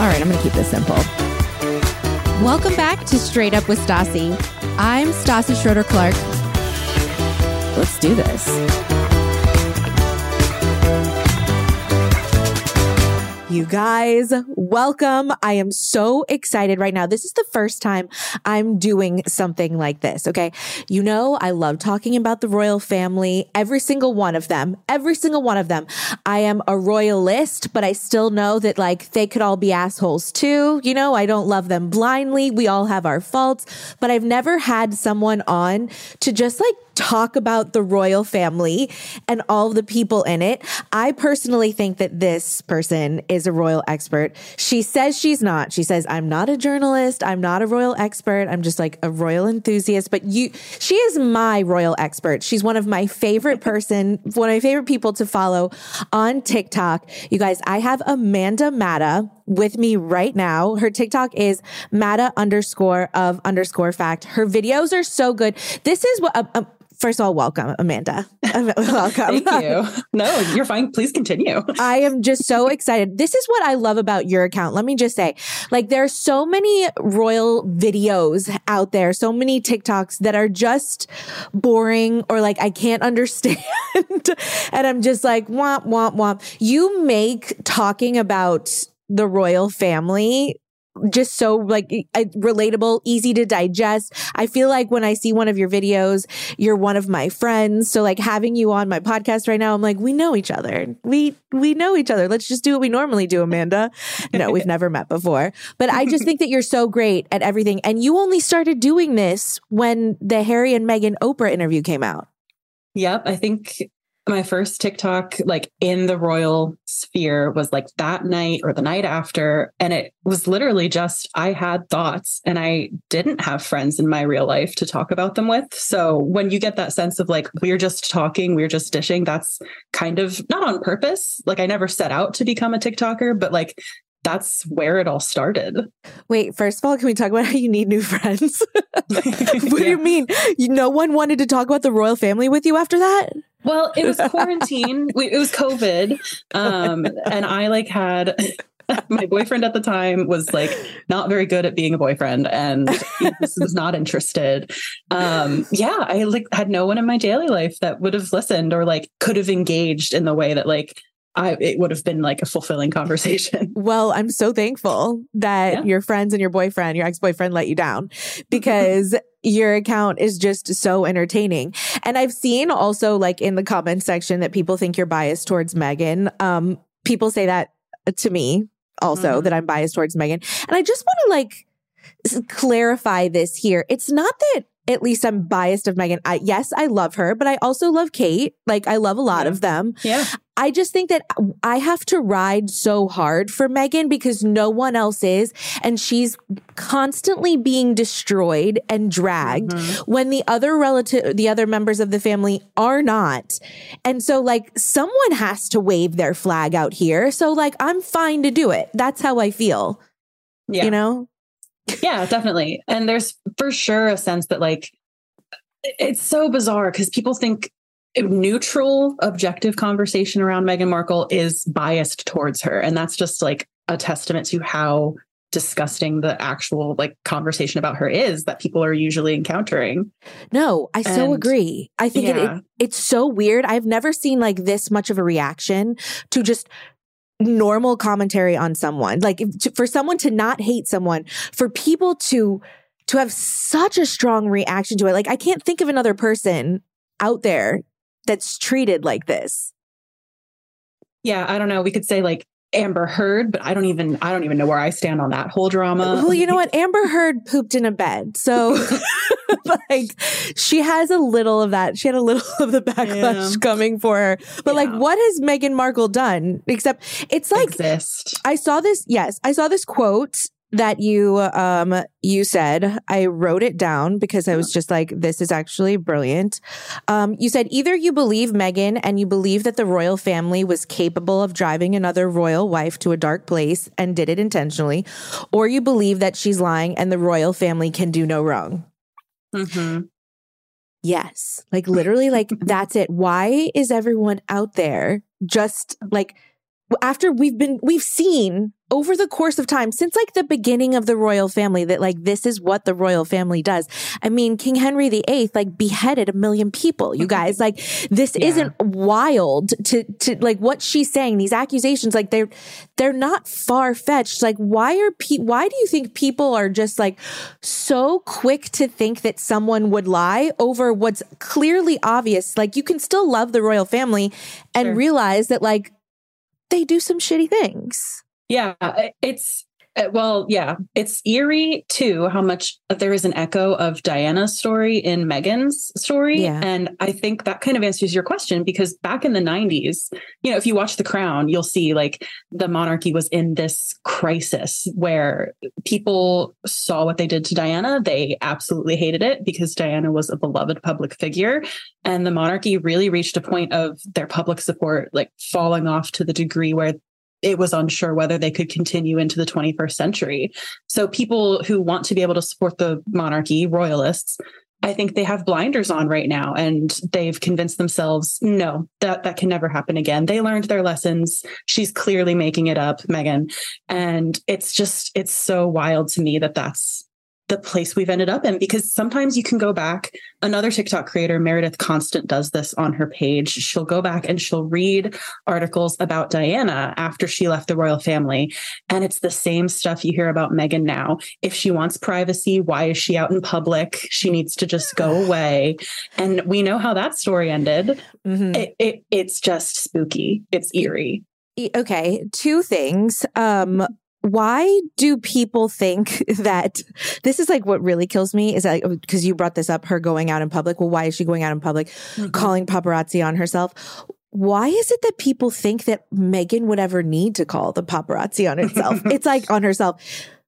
All right, I'm going to keep this simple. Welcome back to Straight Up with Stassi. I'm Stassi Schroeder Clark. Let's do this. You guys, welcome. I am so excited right now. This is the first time I'm doing something like this. Okay. You know, I love talking about the royal family, every single one of them, every single one of them. I am a royalist, but I still know that like they could all be assholes too. You know, I don't love them blindly. We all have our faults, but I've never had someone on to just like talk about the royal family and all the people in it. I personally think that this person is a royal expert. She says she's not. She says, I'm not a journalist. I'm not a royal expert. I'm just like a royal enthusiast. But you, she is my royal expert. She's one of my favorite person, one of my favorite people to follow on TikTok. You guys, I have Amanda Matta with me right now. Her TikTok is Matta underscore of underscore fact. Her videos are so good. This is what, uh, uh, First of all, welcome, Amanda. welcome. Thank you. No, you're fine. Please continue. I am just so excited. This is what I love about your account. Let me just say, like, there are so many royal videos out there, so many TikToks that are just boring or like I can't understand. and I'm just like, womp, womp, womp. You make talking about the royal family just so like relatable, easy to digest. I feel like when I see one of your videos, you're one of my friends. So like having you on my podcast right now, I'm like, we know each other. We we know each other. Let's just do what we normally do, Amanda. No, we've never met before. But I just think that you're so great at everything. And you only started doing this when the Harry and Meghan Oprah interview came out. Yep. I think my first TikTok, like in the royal sphere, was like that night or the night after. And it was literally just I had thoughts and I didn't have friends in my real life to talk about them with. So when you get that sense of like, we're just talking, we're just dishing, that's kind of not on purpose. Like I never set out to become a TikToker, but like that's where it all started. Wait, first of all, can we talk about how you need new friends? what yeah. do you mean? You, no one wanted to talk about the royal family with you after that? Well, it was quarantine. we, it was COVID. Um, and I like had my boyfriend at the time was like not very good at being a boyfriend and was not interested. Um, yeah, I like had no one in my daily life that would have listened or like could have engaged in the way that like I, it would have been like a fulfilling conversation. Well, I'm so thankful that yeah. your friends and your boyfriend, your ex boyfriend let you down because your account is just so entertaining. And I've seen also like in the comment section that people think you're biased towards Meghan. Um, people say that to me also mm-hmm. that I'm biased towards Meghan. And I just want to like clarify this here. It's not that at least I'm biased of Meghan. I, yes, I love her, but I also love Kate. Like I love a lot yeah. of them. Yeah. I just think that I have to ride so hard for Meghan because no one else is. And she's constantly being destroyed and dragged mm-hmm. when the other relative, the other members of the family are not. And so like someone has to wave their flag out here. So like I'm fine to do it. That's how I feel. Yeah. You know? Yeah, definitely. And there's for sure a sense that like it's so bizarre because people think neutral, objective conversation around Meghan Markle is biased towards her. And that's just like a testament to how disgusting the actual like conversation about her is that people are usually encountering. No, I so And- agree. I think it, it, it's so weird. I've never seen like this much of a reaction to just normal commentary on someone. Like if- to, for someone to not hate someone, for people to to have such a strong reaction to it. Like I can't think of another person out there that's treated like this. Yeah, I don't know. We could say like Amber Heard, but I don't even I don't even know where I stand on that whole drama. well, you know what? Amber Heard pooped in a bed. So like she has a little of that. She had a little of the backlash Yeah. coming for her. But like what has Meghan Markle done? Except it's like exist. I saw this, yes, I saw this quote that you um you said i wrote it down because i was just like this is actually brilliant um you said either you believe meghan and you believe that the royal family was capable of driving another royal wife to a dark place and did it intentionally or you believe that she's lying and the royal family can do no wrong Mhm. Yes. Like literally, like that's it. Why is everyone out there just like after we've been, we've seen over the course of time since like the beginning of the royal family that like this is what the royal family does. I mean, King Henry VIII like beheaded a million people. You mm-hmm. guys, like this Yeah. isn't wild to, to like what she's saying, these accusations, like they're, they're not far fetched. Like, why are pe- why do you think people are just like so quick to think that someone would lie over what's clearly obvious? Like, you can still love the royal family and Sure. realize that like they do some shitty things. Yeah, it's uh, well, yeah, it's eerie too how much there is an echo of Diana's story in Meghan's story. Yeah. And I think that kind of answers your question because back in the 90s, you know, if you watch The Crown, you'll see like the monarchy was in this crisis where people saw what they did to Diana. They absolutely hated it because Diana was a beloved public figure. And the monarchy really reached a point of their public support like falling off to the degree where it was unsure whether they could continue into the 21st century. So people who want to be able to support the monarchy, royalists, I think they have blinders on right now and they've convinced themselves, no, that that can never happen again. They learned their lessons. She's clearly making it up, Meghan. And it's just it's so wild to me that that's the place we've ended up in because sometimes you can go back. Another TikTok creator, Meredith Constant, does this on her page. She'll go back and she'll read articles about Diana after she left the royal family. And it's the same stuff you hear about Meghan now. If she wants privacy, why is she out in public? She needs to just go away. And we know how that story ended. Mhm. It, it, it's just spooky. It's eerie. Okay, two things. Um, why do people think that this is like what really kills me is that oh, because you brought this up, her going out in public. Well, why is she going out in public, mm-hmm. calling paparazzi on herself? Why is it that people think that Meghan would ever need to call the paparazzi on herself? it's like on herself.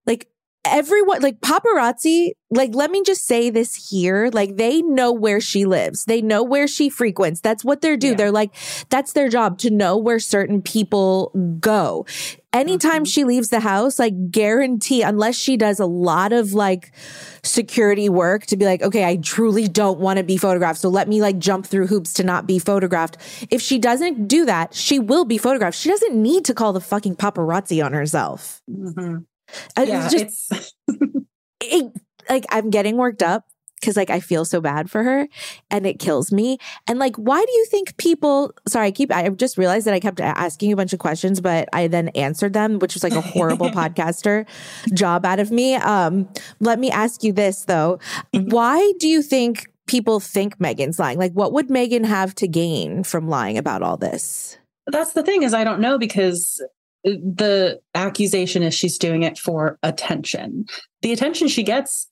Like everyone, like paparazzi, like let me just say this here. Like they know where she lives. They know where she frequents. That's what they're do. Yeah. They're like, that's their job to know where certain people go. Anytime Mhm. she leaves the house, like guarantee, unless she does a lot of like security work to be like, okay, I truly don't want to be photographed. So let me like jump through hoops to not be photographed. If she doesn't do that, she will be photographed. She doesn't need to call the fucking paparazzi on herself. Mhm. Yeah, it's just it's it, like I'm getting worked up because like I feel so bad for her and it kills me. And like, why do you think people? Sorry, I keep. I just realized that I kept asking you a bunch of questions, but I then answered them, which was like a horrible podcaster job out of me. Um, let me ask you this though: Why do you think people think Meghan's lying? Like, what would Meghan have to gain from lying about all this? that's the thing is I don't know because the accusation is she's doing it for attention. The attention she gets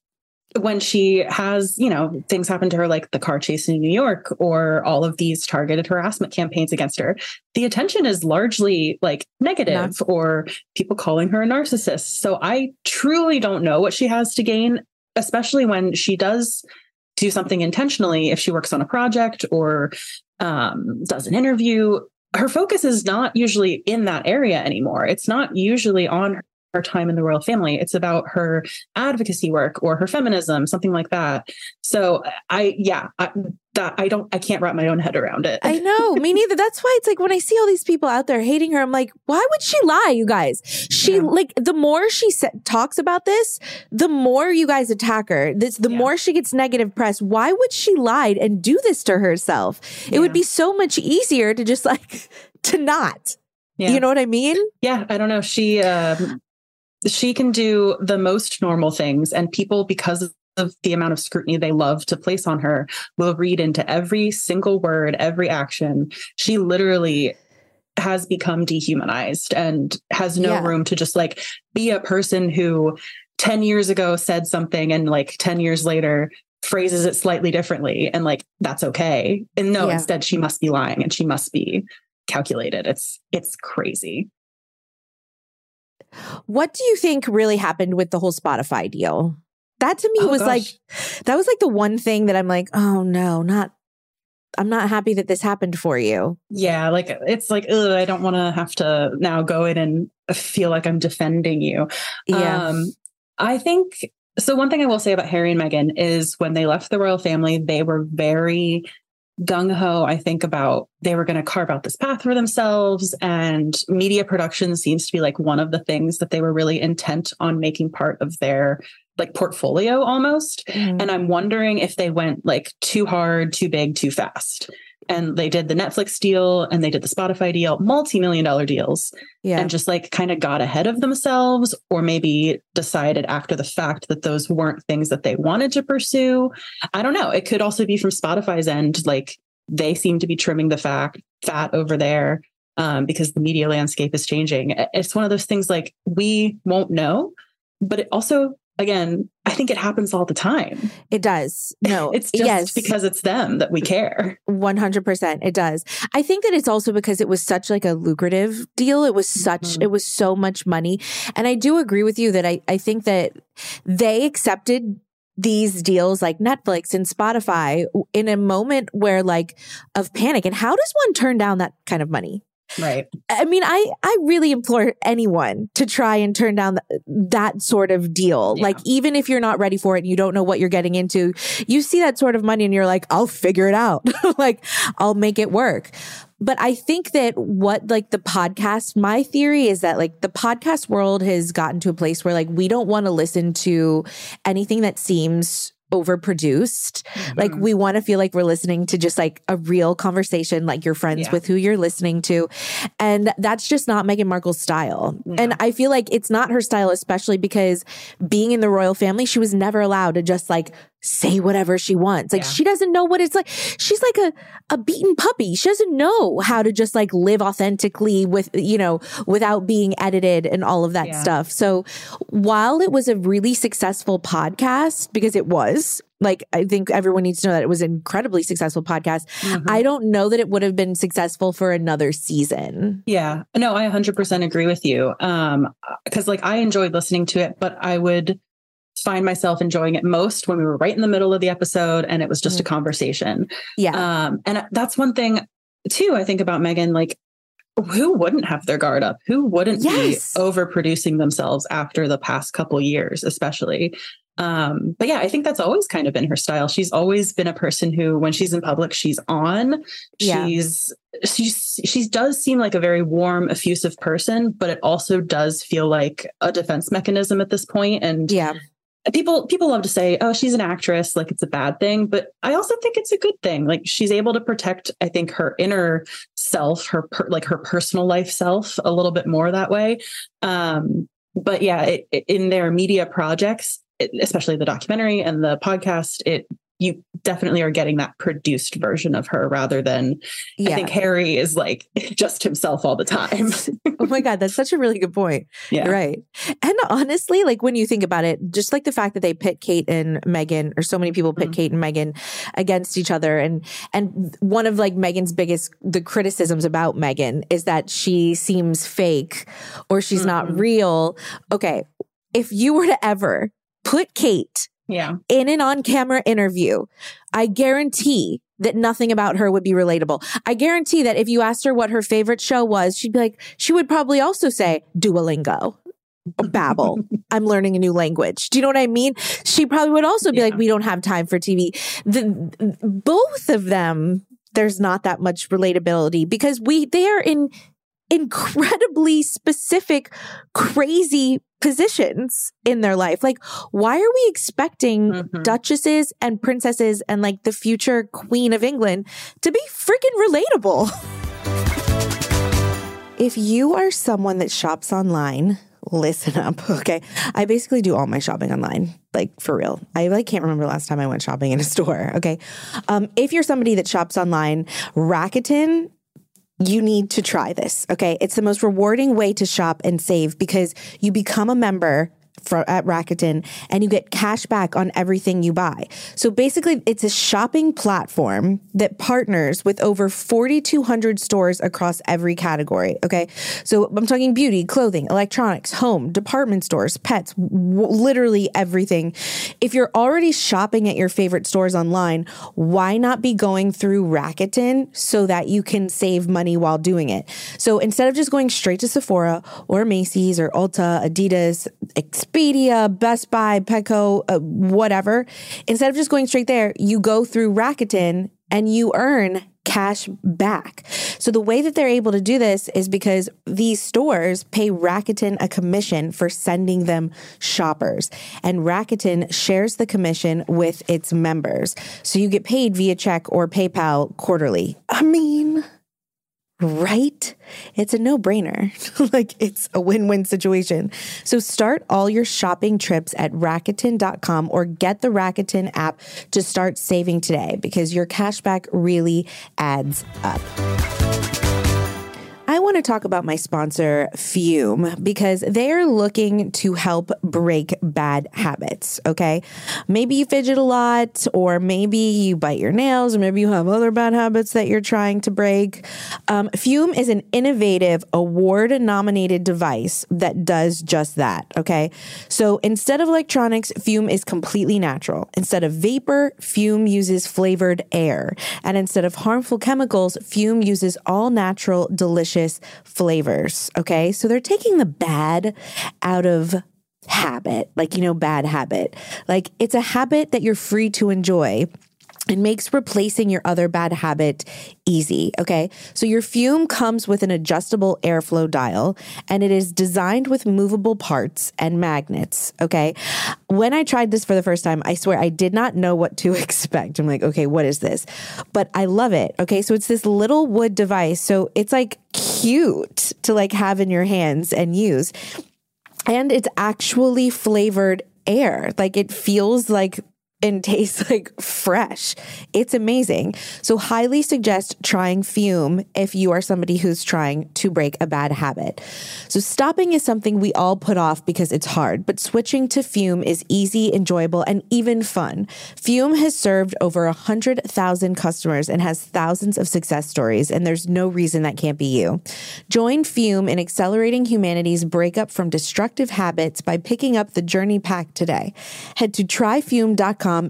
when she has, you know, things happen to her like the car chase in New York or all of these targeted harassment campaigns against her, the attention is largely like negative or people calling her a narcissist. So I truly don't know what she has to gain, especially when she does do something intentionally if she works on a project or um, does an interview her focus is not usually in that area anymore. It's not usually on her time in the royal family. It's about her advocacy work or her feminism, something like that. So I, yeah, I, that I don't, I can't wrap my own head around it. I know, me neither. That's why it's like when I see all these people out there hating her, I'm like, why would she lie, you guys? She Yeah. like the more she sa- talks about this, the more you guys attack her. This the Yeah. more she gets negative press. Why would she lie and do this to herself? It would be so much easier to just like to not. Yeah. You know what I mean? yeah, I don't know. She, um, she can do the most normal things and people, because of the amount of scrutiny they love to place on her, will read into every single word, every action. She literally has become dehumanized and has no Yeah. room to just like be a person who 10 years ago said something and like 10 years later phrases it slightly differently and like that's okay and no Yeah. instead she must be lying and she must be calculated it's it's crazy What do you think really happened with the whole Spotify deal? That to me Oh, was gosh. like that was like the one thing that I'm like, oh no, not I'm not happy that this happened for you. Yeah, like it's like, ugh, I don't want to have to now go in and feel like I'm defending you. Yeah. Um, I think so. One thing I will say about Harry and Meghan is when they left the royal family, they were very gung ho, I think, about they were going to carve out this path for themselves. And media production seems to be like one of the things that they were really intent on making part of their like portfolio almost. Mhm. And I'm wondering if they went like too hard, too big, too fast. And they did the Netflix deal and they did the Spotify deal, multi million dollar deals, yeah. and just like kind of got ahead of themselves, or maybe decided after the fact that those weren't things that they wanted to pursue. I don't know. It could also be from Spotify's end. Like they seem to be trimming the fact fat over there um, because the media landscape is changing. It's one of those things like we won't know, but it also, again, I think it happens all the time. It does. No, It's just yes, because it's them that we care. 100% it does. I think that it's also because it was such like a lucrative deal. It was such Mhm. it was so much money. And I do agree with you that I I think that they accepted these deals like Netflix and Spotify in a moment where like of panic. And how does one turn down that kind of money? Right. I mean, I I really implore anyone to try and turn down th- that sort of deal. Yeah. Like even if you're not ready for it and you don't know what you're getting into, you see that sort of money and you're like, I'll figure it out. like I'll make it work. But I think that what like the podcast, my theory is that like the podcast world has gotten to a place where like we don't want to listen to anything that seems overproduced. Like Mhm. we want to feel like we're listening to just like a real conversation, like you're friends Yeah. with who you're listening to. And that's just not Meghan Markle's style. Yeah. And I feel like it's not her style, especially because being in the royal family, she was never allowed to just like say whatever she wants. Like Yeah. she doesn't know what it's like. She's like a, a beaten puppy. She doesn't know how to just like live authentically with, you know, without being edited and all of that Yeah. stuff. So while it was a really successful podcast, because it was, like I think everyone needs to know that it was an incredibly successful podcast. Mhm. I don't know that it would have been successful for another season. Yeah. No, I 100% agree with you. Um cuz like I enjoyed listening to it, but I would find myself enjoying it most when we were right in the middle of the episode and it was just a conversation. Yeah. Um and that's one thing too I think about Meghan like who wouldn't have their guard up? Who wouldn't Yes. be overproducing themselves after the past couple years especially? Um but yeah, I think that's always kind of been her style. She's always been a person who when she's in public she's on Yeah. she's she's she does seem like a very warm effusive person but it also does feel like a defense mechanism at this point and yeah. People people love to say oh she's an actress like it's a bad thing but i also think it's a good thing. Like she's able to protect i think her inner self her per, like her personal life self a little bit more that way. Um but yeah it, it- in their media projects it, especially the documentary and the podcast it you definitely are getting that produced version of her rather than Yeah. I think Harry is like just himself all the time. oh my God, that's such a really good point. yeah. Right. And honestly, like when you think about it, just like the fact that they pit Kate and Meghan, or so many people pit Mhm. Kate and Meghan against each other. And and one of like Meghan's biggest the criticisms about Meghan is that she seems fake or she's not Mhm. real. Okay. If you were to ever put Kate Yeah. in an on camera interview, I guarantee that nothing about her would be relatable. I guarantee that if you asked her what her favorite show was, she'd be like, she would probably also say Duolingo. Babbel. I'm learning a new language. Do you know what I mean? She probably would also be yeah. like, we don't have time for TV. The, both of them, there's not that much relatability because we, they are in incredibly specific, crazy positions in their life. Like, why are we expecting mm-hmm. duchesses and princesses and like the future queen of England to be freaking relatable? If you are someone that shops online, listen up. Okay. I basically do all my shopping online, like for real. I like can't remember the last time I went shopping in a store. Okay. Um, if you're somebody that shops online, Rakuten you need to try this. Okay. It's the most rewarding way to shop and save because you become a member for, at Rakuten and you get cash back on everything you buy. So basically, it's a shopping platform that partners with over 4,200 stores across every category. Okay. So I'm talking beauty, clothing, electronics, home, department stores, pets, w- literally everything. If you're already shopping at your favorite stores online, why not be going through Rakuten so that you can save money while doing it? So instead of just going straight to Sephora or Macy's or Ulta, Adidas, Expedia, Best Buy, Petco, uh, whatever, instead of just going straight there, you go through Rakuten and you earn cash back. So the way that they're able to do this is because these stores pay Rakuten a commission for sending them shoppers and Rakuten shares the commission with its members. So you get paid via check or PayPal quarterly. I mean, right? It's a no brainer. like it's a win win situation. So start all your shopping trips at Rakuten.com or get the Rakuten app to start saving today because your cashback really adds up. Want to talk about my sponsor, Fum, because they're looking to help break bad habits. Okay. Maybe you fidget a lot, or maybe you bite your nails, or maybe you have other bad habits that you're trying to break. Um, Fum is an innovative award nominated device that does just that. Okay. So instead of electronics, Fum is completely natural. Instead of vapor, Fum uses flavored air. And instead of harmful chemicals, Fum uses all natural, delicious flavors. Okay. So they're taking the bad out of habit, like, you know, bad habit. Like it's a habit that you're free to enjoy it makes replacing your other bad habit easy. Okay. So your fum comes with an adjustable airflow dial and it is designed with movable parts and magnets. Okay. When I tried this for the first time, I swear I did not know what to expect. I'm like, okay, what is this? But I love it. Okay. So it's this little wood device. So it's like cute to like have in your hands and use. And it's actually flavored air. Like it feels like and tastes like fresh. It's amazing. So, highly suggest trying Fum if you are somebody who's trying to break a bad habit. So, stopping is something we all put off because it's hard, but switching to Fum is easy, enjoyable, and even fun. Fum has served over 100,000 customers and has thousands of success stories, and there's no reason that can't be you. Join Fum in accelerating humanity's breakup from destructive habits by picking up the Journey Pack today. Head to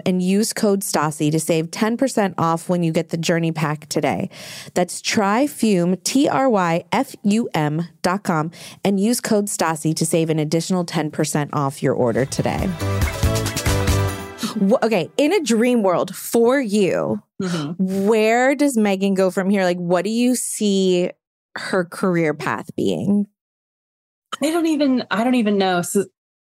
and use code Stassi to save 10% off when you get the journey pack today. That's tryfum, T R Y F U M dot com, and use code Stassi to save an additional 10% off your order today. Okay, in a dream world for you, mm-hmm. where does Meghan go from here? Like, what do you see her career path being? I don't even I don't even know. So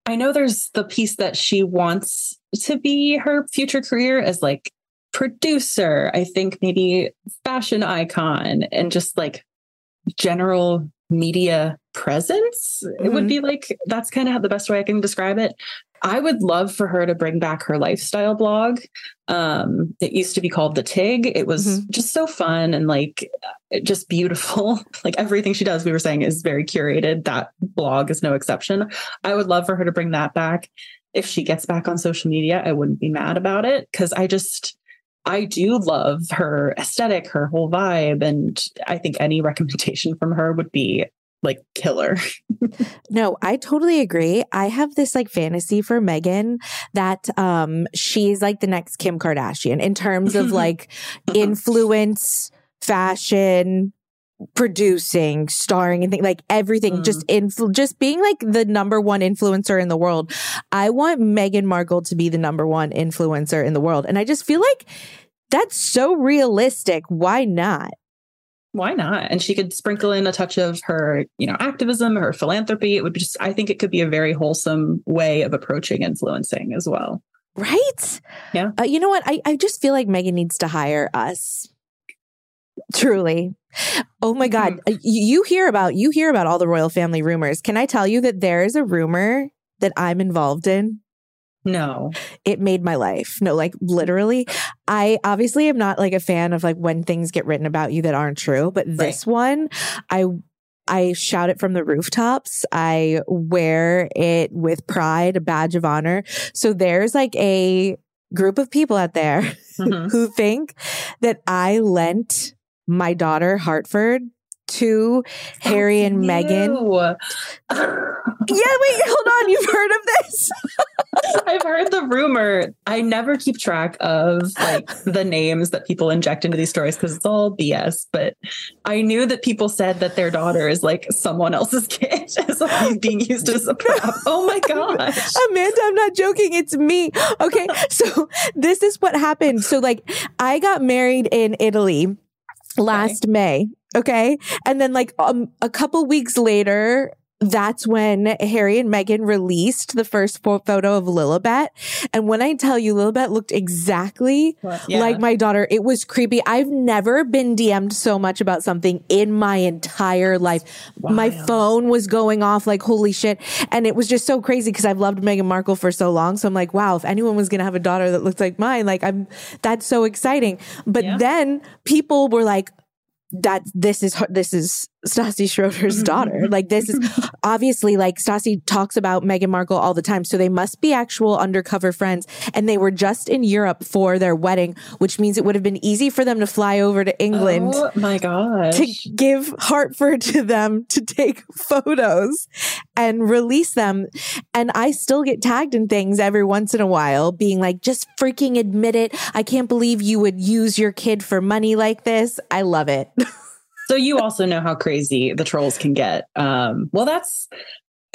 I know there's the piece that she wants to be her future career as like producer, I think maybe fashion icon and just like general media presence. Mm-hmm. It would mm-hmm. be like that's kind of how the best way I can describe it. I would love for her to bring back her lifestyle blog. Um, it used to be called The Tig. It was mm-hmm. just so fun and like just beautiful. like everything she does, we were saying, is very curated. That blog is no exception. I would love for her to bring that back. If she gets back on social media, I wouldn't be mad about it because I just, I do love her aesthetic, her whole vibe. And I think any recommendation from her would be like killer. no, I totally agree. I have this like fantasy for Meghan that um she's like the next Kim Kardashian in terms of like influence, fashion, producing, starring, and things like everything, Mm. just influ- just being like the number one influencer in the world. I want Meghan Markle to be the number one influencer in the world, and I just feel like that's so realistic. Why not? Why not? And she could sprinkle in a touch of her, you know, activism, her philanthropy. It would be just, I think it could be a very wholesome way of approaching influencing as well. Right? Yeah. Uh, you know what? I, I just feel like Meghan needs to hire us. Truly. Oh my God. Mm-hmm. Uh, you hear about you hear about all the royal family rumors. Can I tell you that there is a rumor that I'm involved in? No. It made my life. No, like literally. I obviously am not like a fan of like when things get written about you that aren't true, but this one, I I shout it from the rooftops. I wear it with pride, a badge of honor. So there's like a group of people out there Mhm. who think that I lent my daughter Hartford to Harry and Meghan. Yeah, wait, hold on. You've heard of this? I've heard the rumor. I never keep track of like the names that people inject into these stories because it's all BS. But I knew that people said that their daughter is like someone else's kid, so he's being used as a prop. Oh my gosh! Amanda, I'm not joking. It's me. Okay. So this is what happened. So like I got married in Italy last May. Okay. And then like um, a couple weeks later, that's when Harry and Meghan released the first photo of Lilibet. And when I tell you, Lilibet looked exactly Yeah. like my daughter. It was creepy. I've never been DM'd so much about something in my entire life. My phone was going off like, holy shit. And it was just so crazy because I've loved Meghan Markle for so long. So I'm like, wow, if anyone was going to have a daughter that looked like mine, like I'm, that's so exciting. But Yeah. then people were like, that this is her, this is Stassi Schroeder's daughter. Like this is obviously like Stassi talks about Meghan Markle all the time. So they must be actual undercover friends. And they were just in Europe for their wedding, which means it would have been easy for them to fly over to England Oh my gosh! to give Hartford to them to take photos and release them. And I still get tagged in things every once in a while, being like, just freaking admit it. I can't believe you would use your kid for money like this. I love it. So you also know how crazy the trolls can get. Um, well, that's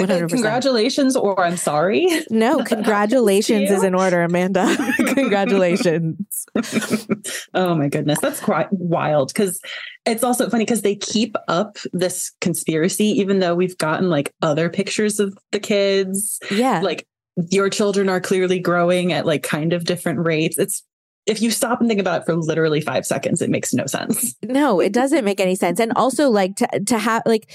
100%. congratulations, or I'm sorry. No, congratulations is in order, Amanda. congratulations. oh my goodness, that's quite wild. Because it's also funny because they keep up this conspiracy, even though we've gotten like other pictures of the kids. Yeah. Like your children are clearly growing at like kind of different rates. It's if you stop and think about it for literally five seconds, it makes no sense. No, it doesn't make any sense. And also like to to have like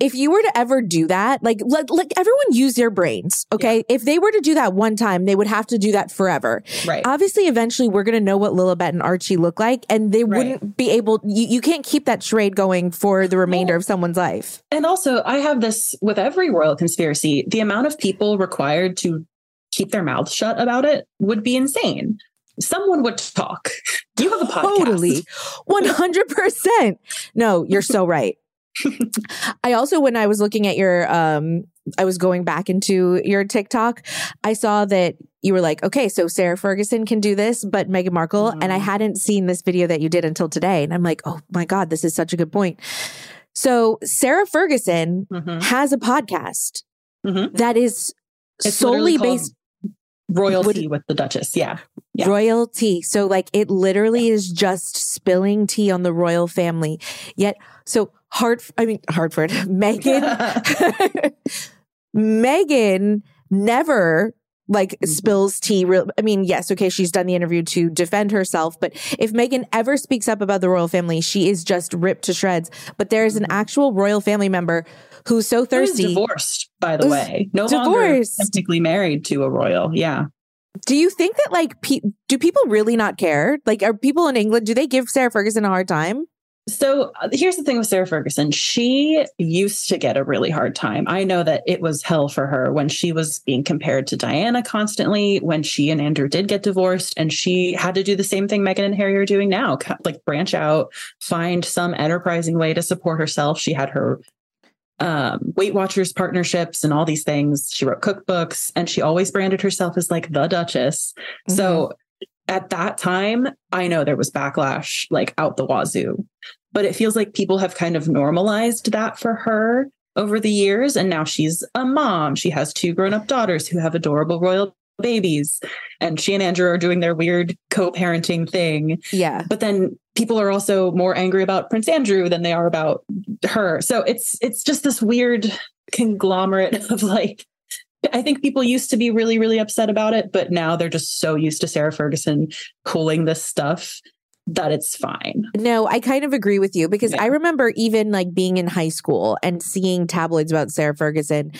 if you were to ever do that, like like, like everyone use their brains, okay? If they were to do that one time, they would have to do that forever. Right. Obviously, eventually we're going to know what Lilibet and Archie look like and they Right. wouldn't be able you, you can't keep that charade going for the remainder Well- of someone's life. And also, I have this with every royal conspiracy. The amount of people required to keep their mouths shut about it would be insane. Someone would talk. Do you have a podcast. Totally. 100%. No, you're so right. I also, when I was looking at your, um, I was going back into your TikTok, I saw that you were like, okay, so Sarah Ferguson can do this, but Meghan Markle. And I Mhm. hadn't seen this video that you did until today. And I'm like, oh my God, this is such a good point. So Sarah Ferguson Mhm. has a podcast Mhm. that is It's solely based royalty with the Duchess. Yeah. Yeah. royal tea. So like it literally is just spilling tea on the royal family. Yet so Hart I mean Hartford, Meghan Meghan never like Mm-hmm. spills tea real I mean yes okay she's done the interview to defend herself but if Meghan ever speaks up about the royal family she is just ripped to shreds but there is an actual royal family member who's so Who's thirsty divorced, by the way. No longer divorced. technically married to a royal. Yeah. Do you think that like pe- do people really not care? Like are people in England do they give Sarah Ferguson a hard time? So uh, here's the thing with Sarah Ferguson. She used to get a really hard time. I know that it was hell for her when she was being compared to Diana constantly, when she and Andrew did get divorced, and she had to do the same thing Meghan and Harry are doing now like branch out, find some enterprising way to support herself. She had her um, Weight Watchers partnerships and all these things. She wrote cookbooks and she always branded herself as like the Duchess. So at that time, I know there was backlash like out the wazoo, but it feels like people have kind of normalized that for her over the years. And now she's a mom. She has two grown up daughters who have adorable royal babies. And she and Andrew are doing their weird co parenting thing. Yeah. But then people are also more angry about Prince Andrew than they are about her. So it's it's just this weird conglomerate of like I think people used to be really, really upset about it, but now they're just so used to Sarah Ferguson cooling this stuff that it's fine. No, I kind of agree with you because Yeah. I remember even like being in high school and seeing tabloids about Sarah Ferguson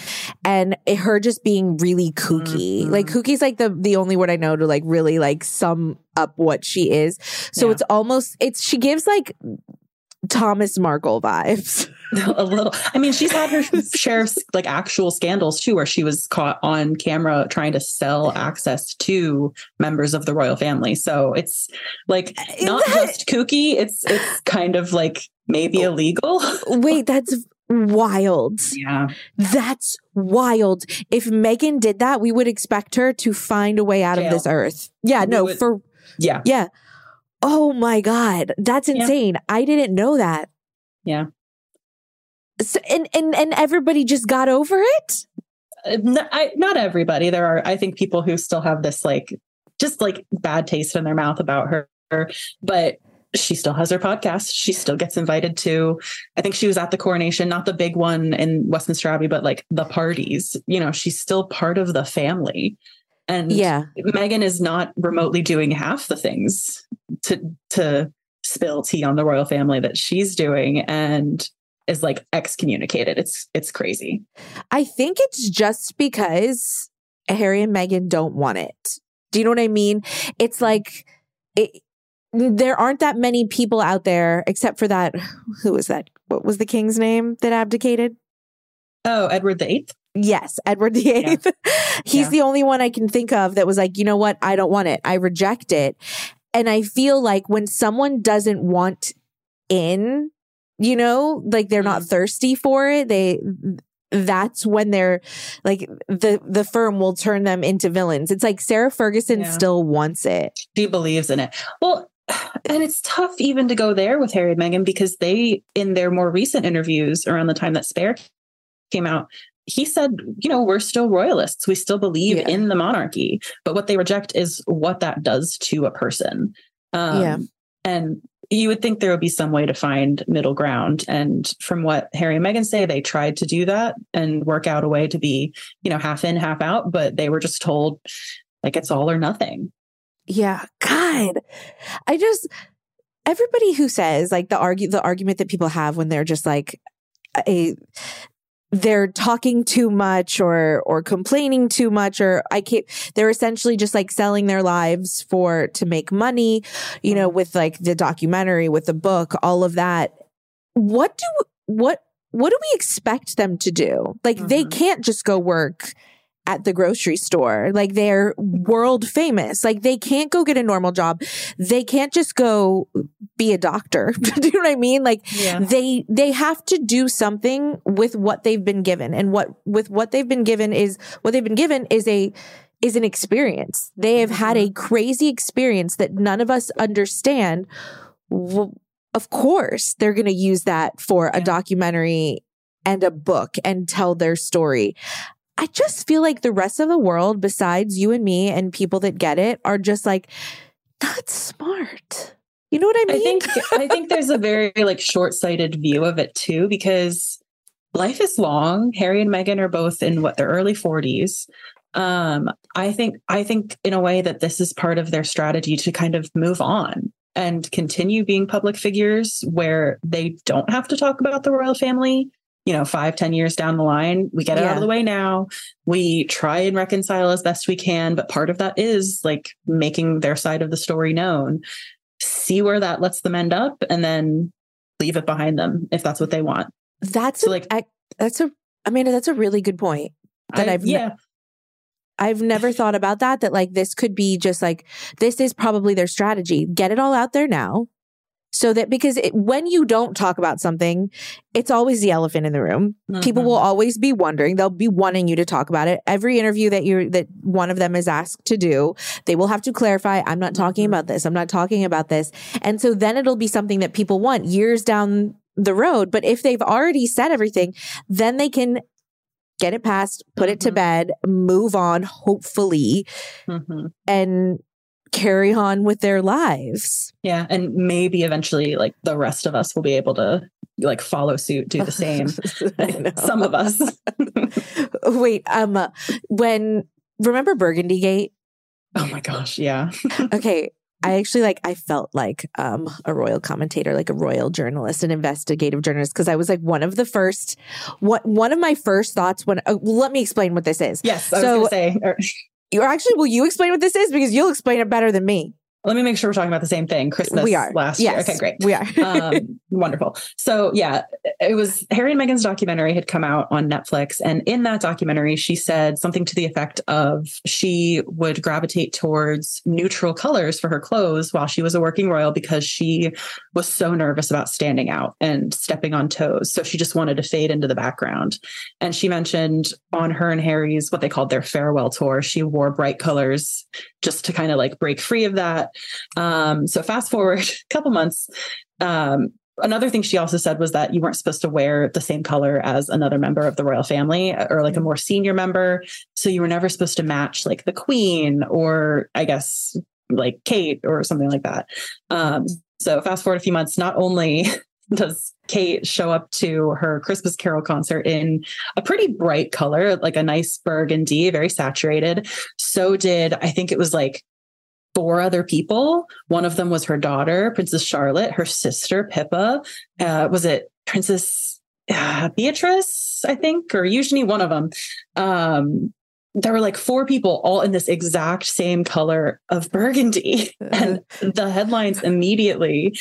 and her just being really kooky. Mhm. Like kooky's like the the only word I know to like really like sum up what she is. So Yeah. it's almost it's she gives like Thomas Markle vibes. a little. I mean, she's had her share of like actual scandals too, where she was caught on camera trying to sell access to members of the royal family. So it's like uh, not That- just kooky. It's it's kind of like maybe oh. illegal. Wait, that's wild. Yeah. That's wild. If Meghan did that, we would expect her to find a way out of this earth. Yeah, We no, would- for Yeah. yeah. Oh my god, that's Yeah. insane. I didn't know that. Yeah. So, and and and everybody just got over it. Uh, n- I, not everybody. There are, I think, people who still have this like just like bad taste in their mouth about her. But she still has her podcast. She still gets invited to. I think she was at the coronation, not the big one in Westminster Abbey, but like the parties. You know, she's still part of the family. And Yeah, Meghan is not remotely doing half the things to to spill tea on the royal family that she's doing, and is like excommunicated. It's it's crazy. I think it's just because Harry and Meghan don't want it. Do you know what I mean? It's like it. There aren't that many people out there, except for that. Who was that? What was the king's name that abdicated? Oh, Edward the Eighth. Yes, Edward the Eighth. He's Yeah. the only one I can think of that was like, you know what? I don't want it. I reject it. And I feel like when someone doesn't want in, you know, like they're not mm. thirsty for it, they that's when they're like the the firm will turn them into villains. It's like Sarah Ferguson Yeah. still wants it. she believes in it. Well, and it's tough even to go there with Harry and Meghan because they, in their more recent interviews around the time that Spare came out, he said, you know, we're still royalists. We still believe Yeah. in the monarchy. But what they reject is what that does to a person. Um, Yeah. And you would think there would be some way to find middle ground. And from what Harry and Meghan say, they tried to do that and work out a way to be, you know, half in, half out, but they were just told like it's all or nothing. Yeah, God, I just everybody who says like the argue the argument that people have when they're just like a they're talking too much or or complaining too much or I can't they're essentially just like selling their lives for to make money, you know, with like the documentary, with the book, all of that. What do what what do we expect them to do? Like they Mhm. can't just go work at the grocery store. Like they're world famous. Like they can't go get a normal job. They can't just go be a doctor. do you know what I mean? Like Yeah. they they have to do something with what they've been given. And what with what they've been given is what they've been given is a is an experience. They have had a mm-hmm. crazy experience that none of us understand. Well, of course, they're going to use that for a documentary and a book and tell their story. I just feel like the rest of the world, besides you and me and people that get it, are just like, not smart. You know what I mean? I think I think there's a very like short-sighted view of it too because life is long. Harry and Meghan are both in what their early 40s. Um, I think I think in a way that this is part of their strategy to kind of move on and continue being public figures where they don't have to talk about the royal family. You know, five, ten years down the line, we get it out of the way now. We try and reconcile as best we can, but part of that is like making their side of the story known see where that lets them end up and then leave it behind them if that's what they want. that's So, like- I- that's a Amanda. That's a really good point. That I- I've ne- yeah, I've never thought about that. That like this could be just like this is probably their strategy. Get it all out there now, so that because it, when you don't talk about something, it's always the elephant in the room. Mm-hmm. People will always be wondering. They'll be wanting you to talk about it. Every interview that you're that one of them is asked to do, they will have to clarify. I'm not talking mm-hmm. about this. I'm not talking about this. And so then it'll be something that people want years down the road. But if they've already said everything, then they can get it past, put mm-hmm. it to mm-hmm. bed, move on, hopefully, mm-hmm. and carry on with their lives. Yeah. And maybe eventually, like the rest of us will be able to like follow suit, do the same. Some of us. Wait, um, when remember Burgundy Gate? Oh my gosh, yeah. okay. I actually like I felt like um a royal commentator, like a royal journalist, an investigative journalist, because I was like one of the first what one of my first thoughts when uh, let me explain what this is. Yes, I so, was gonna say or- actually will you explain what this is? Because you'll explain it better than me. Let me make sure we're talking about the same thing. Christmas we are. last yes, year. Okay, great. We are. um, wonderful. So yeah, it was Harry and Meghan's documentary had come out on Netflix. And in that documentary, she said something to the effect of she would gravitate towards neutral colors for her clothes while she was a working royal because she was so nervous about standing out and stepping on toes. So she just wanted to fade into the background. And she mentioned on her and Harry's what they called their farewell tour, she wore bright colors just to kind of like break free of that. Um, so fast forward a couple months. Um, another thing she also said was that you weren't supposed to wear the same color as another member of the royal family or like a more senior member. So you were never supposed to match like the queen or I guess like Kate or something like that. Um, so fast forward a few months, not only does Kate show up to her Christmas Carol concert in a pretty bright color, like a nice burgundy, very saturated. So did I think it was like four other people. One of them was her daughter, Princess Charlotte, her sister, Pippa. Uh, was it Princess uh, Beatrice, I think, or Eugenie, one of them. Um, there were like four people all in this exact same color of burgundy. and the headlines immediately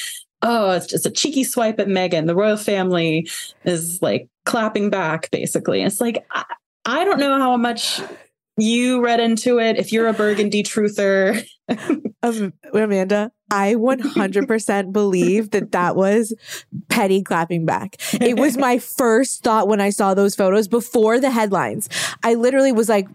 oh, it's just a cheeky swipe at Meghan. The royal family is like clapping back, basically. it's like, I, I don't know how much you read into it. If you're a Burgundy truther, um, Amanda, I 100% believe that that was petty clapping back. It was my first thought when I saw those photos before the headlines. I literally was like,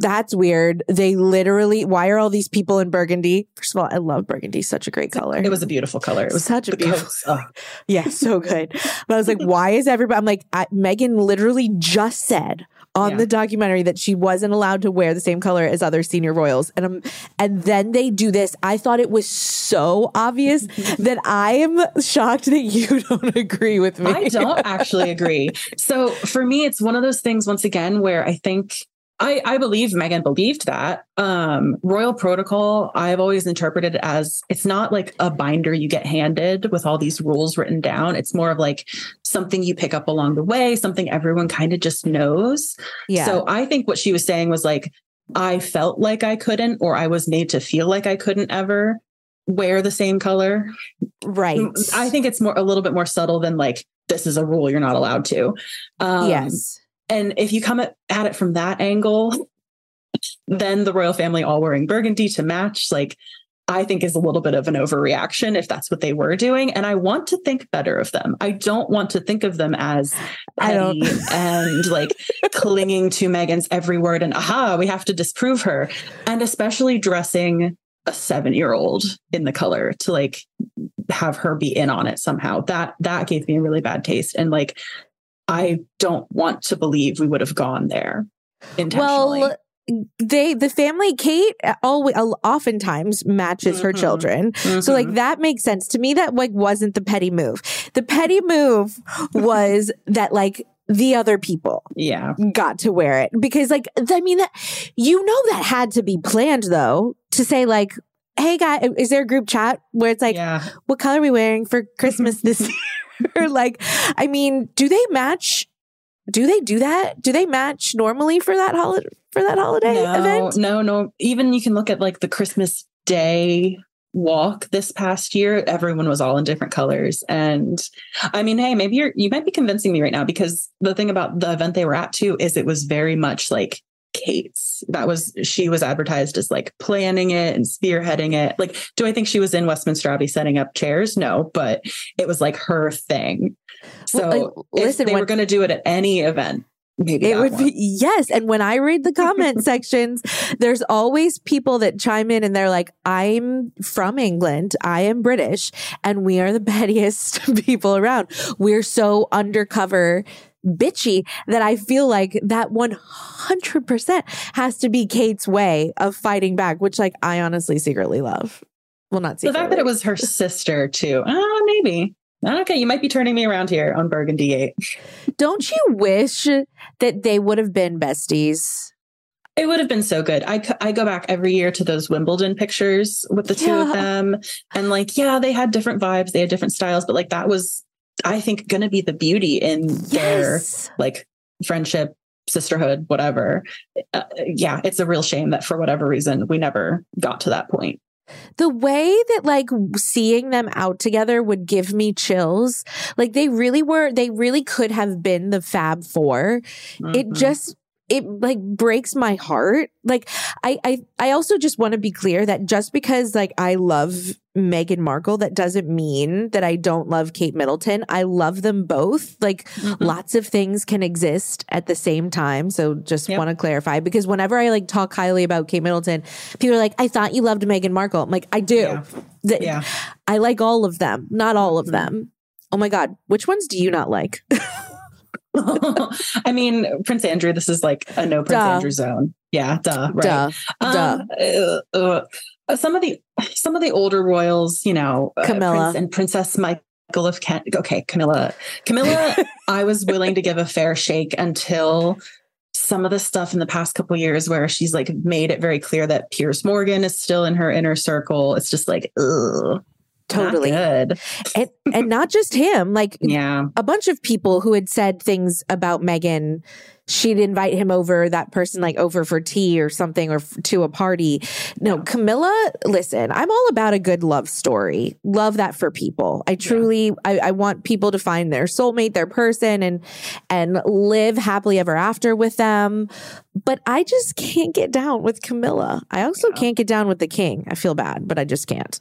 that's weird. They literally, why are all these people in burgundy? First of all, I love burgundy. Such a great color. It was a beautiful color. It was such a beautiful. Oh. yeah, so good. But I was like, why is everybody? I'm like, I, Meghan literally just said on yeah. the documentary that she wasn't allowed to wear the same color as other senior royals. And um, and then they do this. I thought it was so obvious that I am shocked that you don't agree with me. I don't actually agree. So for me, it's one of those things once again where I think I, I believe Meghan believed that. Um, royal protocol, I've always interpreted as it's not like a binder you get handed with all these rules written down. It's more of like something you pick up along the way, something everyone kind of just knows. Yeah. So I think what she was saying was like, I felt like I couldn't, or I was made to feel like I couldn't ever wear the same color. Right. I think it's more a little bit more subtle than like, this is a rule you're not allowed to. Um, yes and if you come at, at it from that angle, then the royal family all wearing burgundy to match, like I think is a little bit of an overreaction if that's what they were doing. And I want to think better of them. I don't want to think of them as petty and like clinging to Meghan's every word and aha, we have to disprove her. And especially dressing a seven year old in the color to like have her be in on it somehow. That that gave me a really bad taste. And like I don't want to believe we would have gone there intentionally. Well, they the family Kate always oftentimes matches mm-hmm. her children. Mm-hmm. So like mm-hmm. that makes sense to me that like wasn't the petty move. The petty move was that like the other people yeah got to wear it because like I mean that you know that had to be planned though to say like hey guy is there a group chat where it's like yeah. what color are we wearing for Christmas this year? like, I mean, do they match? Do they do that? Do they match normally for that holiday for that holiday no, event? No, no. Even you can look at like the Christmas Day walk this past year everyone was all in different colors and i mean hey maybe you're you might be convincing me right now because the thing about the event they were at too is it was very much like Kate's. That was she was advertised as like planning it and spearheading it. Like, do I think she was in Westminster Abbey setting up chairs? No, but it was like her thing. So Well, like, listen, if they when- were going to do it at any event, maybe It would one. be yes. And when I read the comment sections, there's always people that chime in and they're like, I'm from England. I am British and we are the pettiest people around. We're so undercover bitchy that I feel like that 100% has to be Kate's way of fighting back, which like I honestly secretly love. Well, not secretly. the fact that it was her sister too. Oh, maybe. Okay, you might be turning me around here on Burgundy-Gate. Don't you wish that they would have been besties? It would have been so good. I, I go back every year to those Wimbledon pictures with the two of them. And like, yeah, they had different vibes, they had different styles, but like that was, I think, going to be the beauty in their like friendship, sisterhood, whatever. Uh, yeah, it's a real shame that for whatever reason we never got to that point. the way that like seeing them out together would give me chills. Like they really were, they really could have been the Fab 4 It Mhm. just, it like breaks my heart. Like I, I, I also just want to be clear that just because like I love Meghan Markle, that doesn't mean that I don't love Kate Middleton. I love them both. Like Mhm. lots of things can exist at the same time. So just Yep. want to clarify because whenever I like talk highly about Kate Middleton, people are like, I thought you loved Meghan Markle. I'm like, I do. Yeah. The- Yeah. I like all of them, not all of them. Oh my God. Which ones do you not like? I mean, Prince Andrew, this is like a no Prince Duh. Andrew zone. Yeah, duh. Right. Duh. Um, uh, uh, some of the some of the older royals, you know, uh, Camilla. Prince and Princess Michael of Kent. Okay, Camilla. Camilla, I was willing to give a fair shake until some of the stuff in the past couple years where she's like made it very clear that Piers Morgan is still in her inner circle. It's just like, ugh, Totally. not good. and, and not just him, like Yeah, a bunch of people who had said things about Meghan. She'd invite him over, that person like over for tea or something or f- to a party. No, Camilla, listen, I'm all about a good love story. Love that for people. I truly, I, I want people to find their soulmate, their person and, and live happily ever after with them. But I just can't get down with Camilla. I also Yeah. can't get down with the king. I feel bad, but I just can't.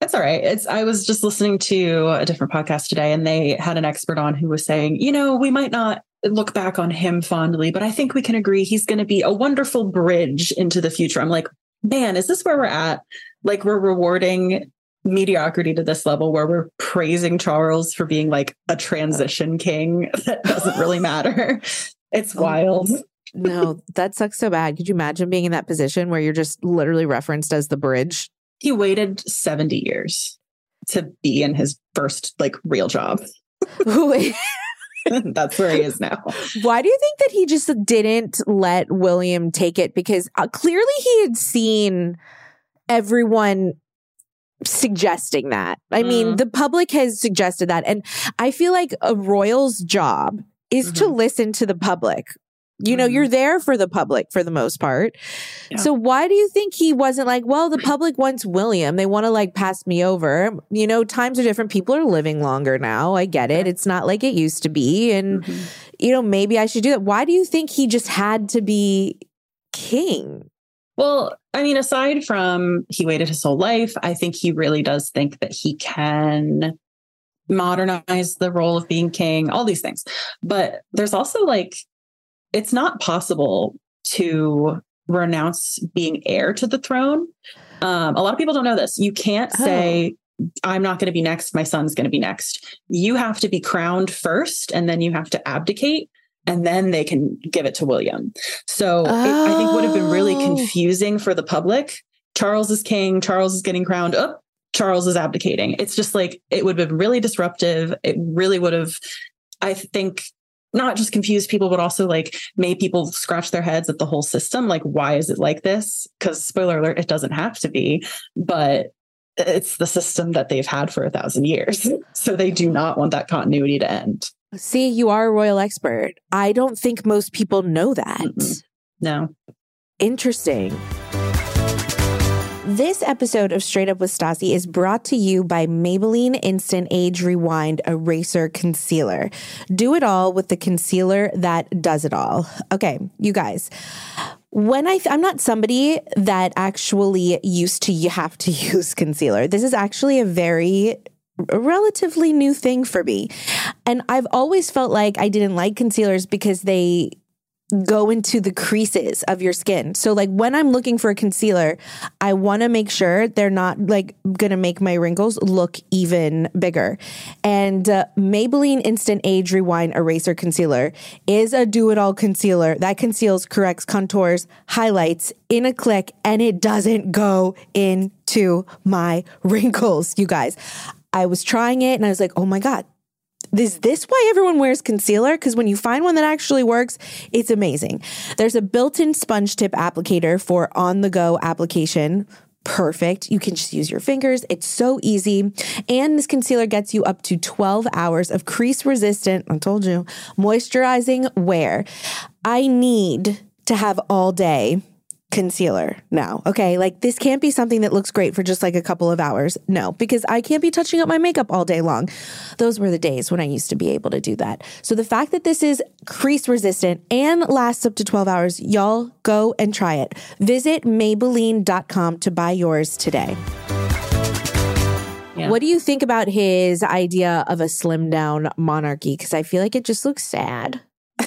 It's all right. It's I was just listening to a different podcast today and they had an expert on who was saying, you know, we might not look back on him fondly, but I think we can agree he's going to be a wonderful bridge into the future. I'm like, man, is this where we're at? Like we're rewarding mediocrity to this level where we're praising Charles for being like a transition king that doesn't really matter. It's um, wild. No, that sucks so bad. Could you imagine being in that position where you're just literally referenced as the bridge? He waited 70 years to be in his first like real job. Wait, That's where he is now. Why do you think that he just didn't let William take it? Because uh, clearly he had seen everyone suggesting that. I mean, Mm. the public has suggested that. And I feel like a royal's job is to Mhm. listen to the public. You know, you're there for the public for the most part. Yeah. So why do you think he wasn't like, well, the public wants William. They want to like pass me over. You know, times are different. People are living longer now. I get it. It's not like it used to be. And, Mhm. you know, maybe I should do that. Why do you think he just had to be king? Well, I mean, aside from he waited his whole life, I think he really does think that he can modernize the role of being king, all these things. But there's also like, it's not possible to renounce being heir to the throne. Um, a lot of people don't know this. You can't say, I'm not going to be next, my son's going to be next. You have to be crowned first, and then you have to abdicate, and then they can give it to William. So it, I think would have been really Oh. confusing for the public. Charles is king, Charles is getting crowned up, Charles is abdicating. It's just like it would have been really disruptive. It really would have, I think, not just confuse people, but also like made people scratch their heads at the whole system. Like, why is it like this? Because spoiler alert, it doesn't have to be, but it's the system that they've had for a thousand years. So they do not want that continuity to end. See, you are a royal expert. I don't think most people know that. Mm-mm. No. Interesting. This episode of Straight Up with Stassi is brought to you by Maybelline Instant Age Rewind Eraser Concealer. Do it all with the concealer that does it all. Okay, you guys. When I, th- I'm not somebody that actually used to you have to use concealer. This is actually a very a relatively new thing for me. And I've always felt like I didn't like concealers because they go into the creases of your skin. So like when I'm looking for a concealer, I want to make sure they're not like going to make my wrinkles look even bigger. And uh, Maybelline Instant Age Rewind Eraser Concealer is a do-it-all concealer that conceals, corrects, contours, highlights in a click and it doesn't go into my wrinkles, you guys. I was trying it and I was like, "Oh my god, is this why everyone wears concealer? Because when you find one that actually works, it's amazing. There's a built in sponge tip applicator for on the go application. Perfect. You can just use your fingers. It's so easy. And this concealer gets you up to 12 hours of crease resistant, I told you, moisturizing wear. I need to have all day concealer now. Okay. Like this can't be something that looks great for just like a couple of hours. No, because I can't be touching up my makeup all day long. Those were the days when I used to be able to do that. So the fact that this is crease resistant and lasts up to 12 hours, y'all go and try it. Visit Maybelline.com to buy yours today. Yeah. What do you think about his idea of a slim down monarchy? Because I feel like it just looks sad.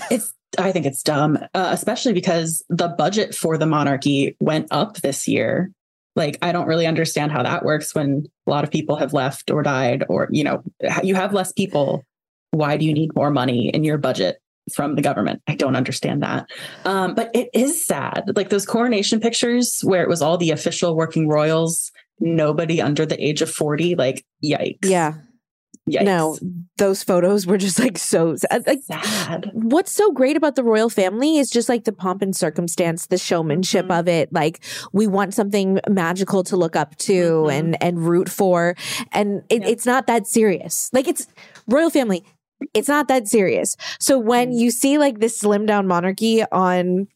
It's I think it's dumb, uh, especially because the budget for the monarchy went up this year. Like, I don't really understand how that works when a lot of people have left or died, or, you know, you have less people. Why do you need more money in your budget from the government? I don't understand that. Um, but it is sad. Like those coronation pictures where it was all the official working royals, nobody under the age of 40, like, yikes. Yeah. Yikes. No, those photos were just like so like, sad. What's so great about the royal family is just like the pomp and circumstance, the showmanship mm-hmm. of it. Like we want something magical to look up to mm-hmm. and and root for, and it, yeah. it's not that serious. Like it's royal family. It's not that serious. So when mm-hmm. you see like this slim down monarchy on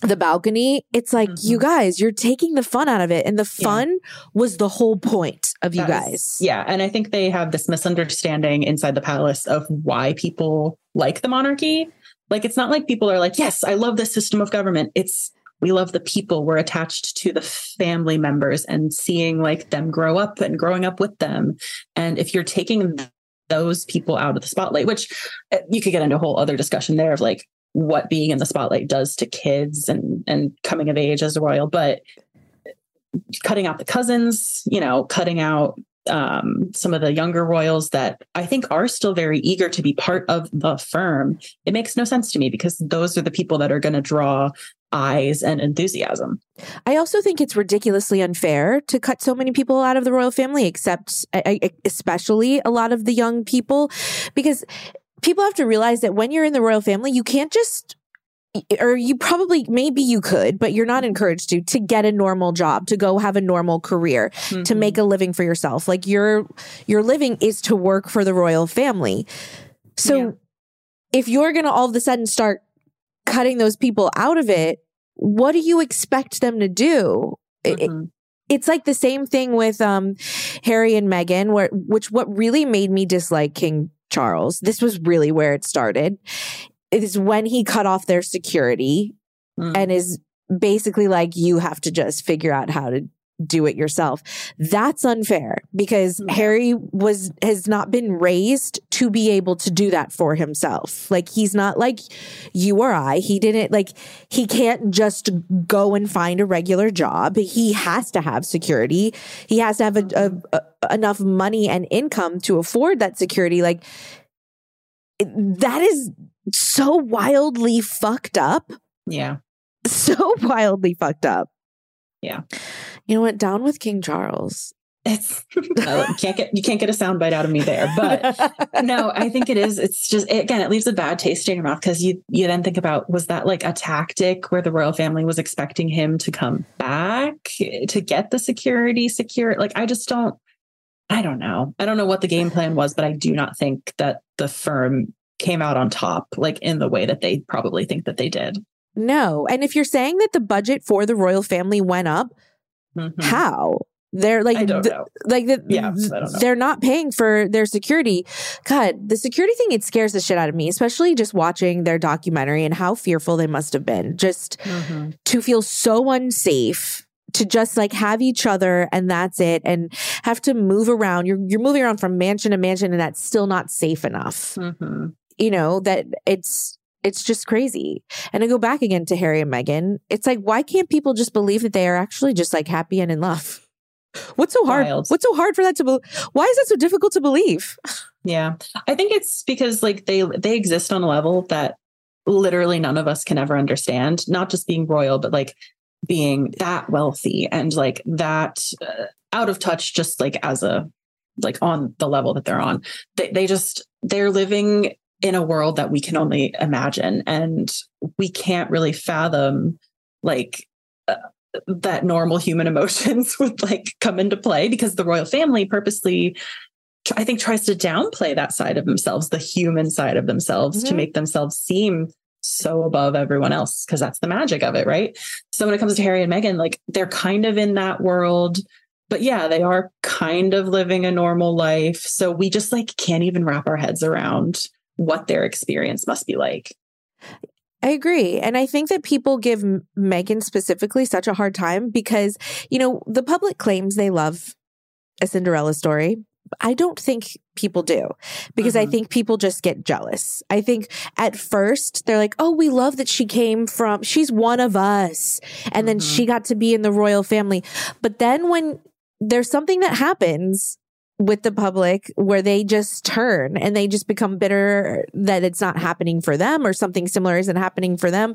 the balcony, it's like, mm-hmm. you guys, you're taking the fun out of it. And the fun yeah. was the whole point of you guys. Yeah. And I think they have this misunderstanding inside the palace of why people like the monarchy. Like, it's not like people are like, yes, I love this system of government. It's, we love the people. We're attached to the family members and seeing like them grow up and growing up with them. And if you're taking those people out of the spotlight, which eh, you could get into a whole other discussion there of like, what being in the spotlight does to kids and and coming of age as a royal but cutting out the cousins you know cutting out um, some of the younger royals that I think are still very eager to be part of the firm, it makes no sense to me because those are the people that are going to draw eyes and enthusiasm. I also think it's ridiculously unfair to cut so many people out of the royal family, except especially a lot of the young people, because people have to realize that when you're in the royal family, you can't just or you probably maybe you could but you're not encouraged to to get a normal job to go have a normal career mm-hmm. to make a living for yourself like your your living is to work for the royal family so yeah. if you're going to all of a sudden start cutting those people out of it what do you expect them to do mm-hmm. it, it's like the same thing with um Harry and Meghan where which what really made me dislike King Charles. This was really where it started. It is when he cut off their security mm. and is basically like, you have to just figure out how to do it yourself. That's unfair because yeah. Harry was has not been raised to be able to do that for himself. Like he's not like you or I. He didn't like he can't just go and find a regular job. He has to have security. He has to have a, a, mm-hmm. a, enough money and income to afford that security. Like that is so wildly fucked up. Yeah. So wildly fucked up. Yeah. You know what? Down with King Charles. It's no, you can't get you can't get a soundbite out of me there, but no, I think it is. It's just again, it leaves a bad taste in your mouth because you you then think about was that like a tactic where the royal family was expecting him to come back to get the security secure? Like I just don't, I don't know. I don't know what the game plan was, but I do not think that the firm came out on top like in the way that they probably think that they did. No, and if you're saying that the budget for the royal family went up, Mm-hmm. How? They're like, the, like the, yeah, they're not paying for their security. God, the security thing, it scares the shit out of me, especially just watching their documentary and how fearful they must have been just mm-hmm. to feel so unsafe to just like have each other and that's it and have to move around. You're, you're moving around from mansion to mansion and that's still not safe enough. Mm-hmm. You know, that it's, it's just crazy. And I go back again to Harry and Meghan. It's like, why can't people just believe that they are actually just like happy and in love? What's so hard? Wild. What's so hard for that to believe? Why is that so difficult to believe? Yeah. I think it's because like they they exist on a level that literally none of us can ever understand, not just being royal, but like being that wealthy and like that uh, out of touch just like as a like on the level that they're on. They they just they're living in a world that we can only imagine and we can't really fathom like uh, that normal human emotions would like come into play because the royal family purposely I think tries to downplay that side of themselves, the human side of themselves mm-hmm. to make themselves seem so above everyone else because that's the magic of it, right? So when it comes to Harry and Meghan, like they're kind of in that world, but yeah, they are kind of living a normal life. So we just like can't even wrap our heads around what their experience must be like. I agree. And I think that people give Meghan specifically such a hard time because, you know, the public claims they love a Cinderella story. I don't think people do because mm-hmm. I think people just get jealous. I think at first they're like, oh, we love that she came from, she's one of us. And mm-hmm. then she got to be in the royal family. But then when there's something that happens with the public where they just turn and they just become bitter that it's not happening for them or something similar isn't happening for them.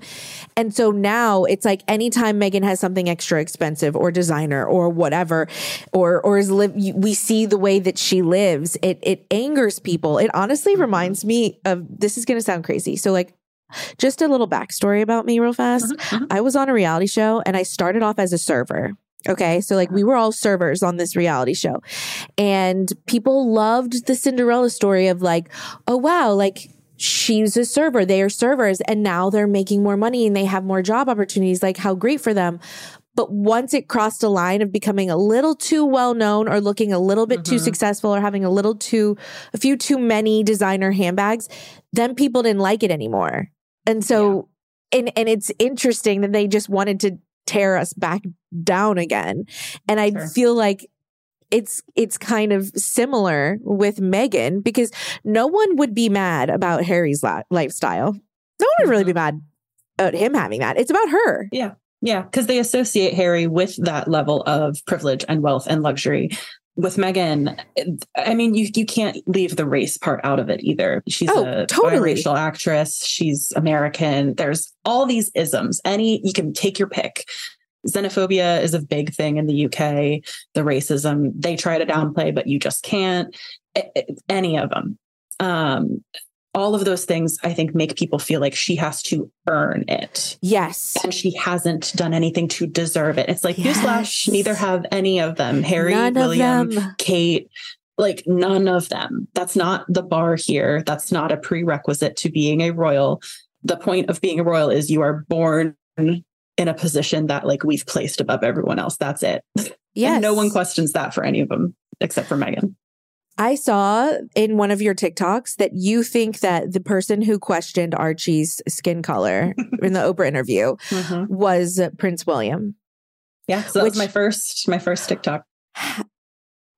And so now it's like anytime Meghan has something extra expensive or designer or whatever, or, or is live, we see the way that she lives, it, it angers people. It honestly mm-hmm. reminds me of, this is going to sound crazy. So like, just a little backstory about me real fast. Uh-huh. I was on a reality show and I started off as a server. Okay. So like we were all servers on this reality show and people loved the Cinderella story of like, oh wow, like she's a server. They are servers and now they're making more money and they have more job opportunities. Like how great for them. But once it crossed a line of becoming a little too well known or looking a little bit mm-hmm. too successful or having a little too, a few too many designer handbags, then people didn't like it anymore. And so, yeah. and, and it's interesting that they just wanted to tear us back down again. And I sure. feel like it's it's kind of similar with Meghan because no one would be mad about Harry's la- lifestyle. No one would really be mm-hmm. mad about him having that. It's about her. Yeah. Yeah, because they associate Harry with that level of privilege and wealth and luxury. With Meghan, I mean, you you can't leave the race part out of it either. She's oh, a totally. biracial actress. She's American. There's all these isms. Any you can take your pick xenophobia is a big thing in the UK. The racism they try to downplay, but you just can't. Any of them. Um, all of those things I think make people feel like she has to earn it. Yes. And she hasn't done anything to deserve it. It's like, yes. newsflash, neither have any of them. Harry, none William, them. Kate, like none of them. That's not the bar here. That's not a prerequisite to being a royal. The point of being a royal is you are born in a position that like we've placed above everyone else. That's it. Yeah. no one questions that for any of them except for Meghan. I saw in one of your TikToks that you think that the person who questioned Archie's skin color in the Oprah interview mm-hmm. was Prince William. Yeah, so that which, was my first my first TikTok.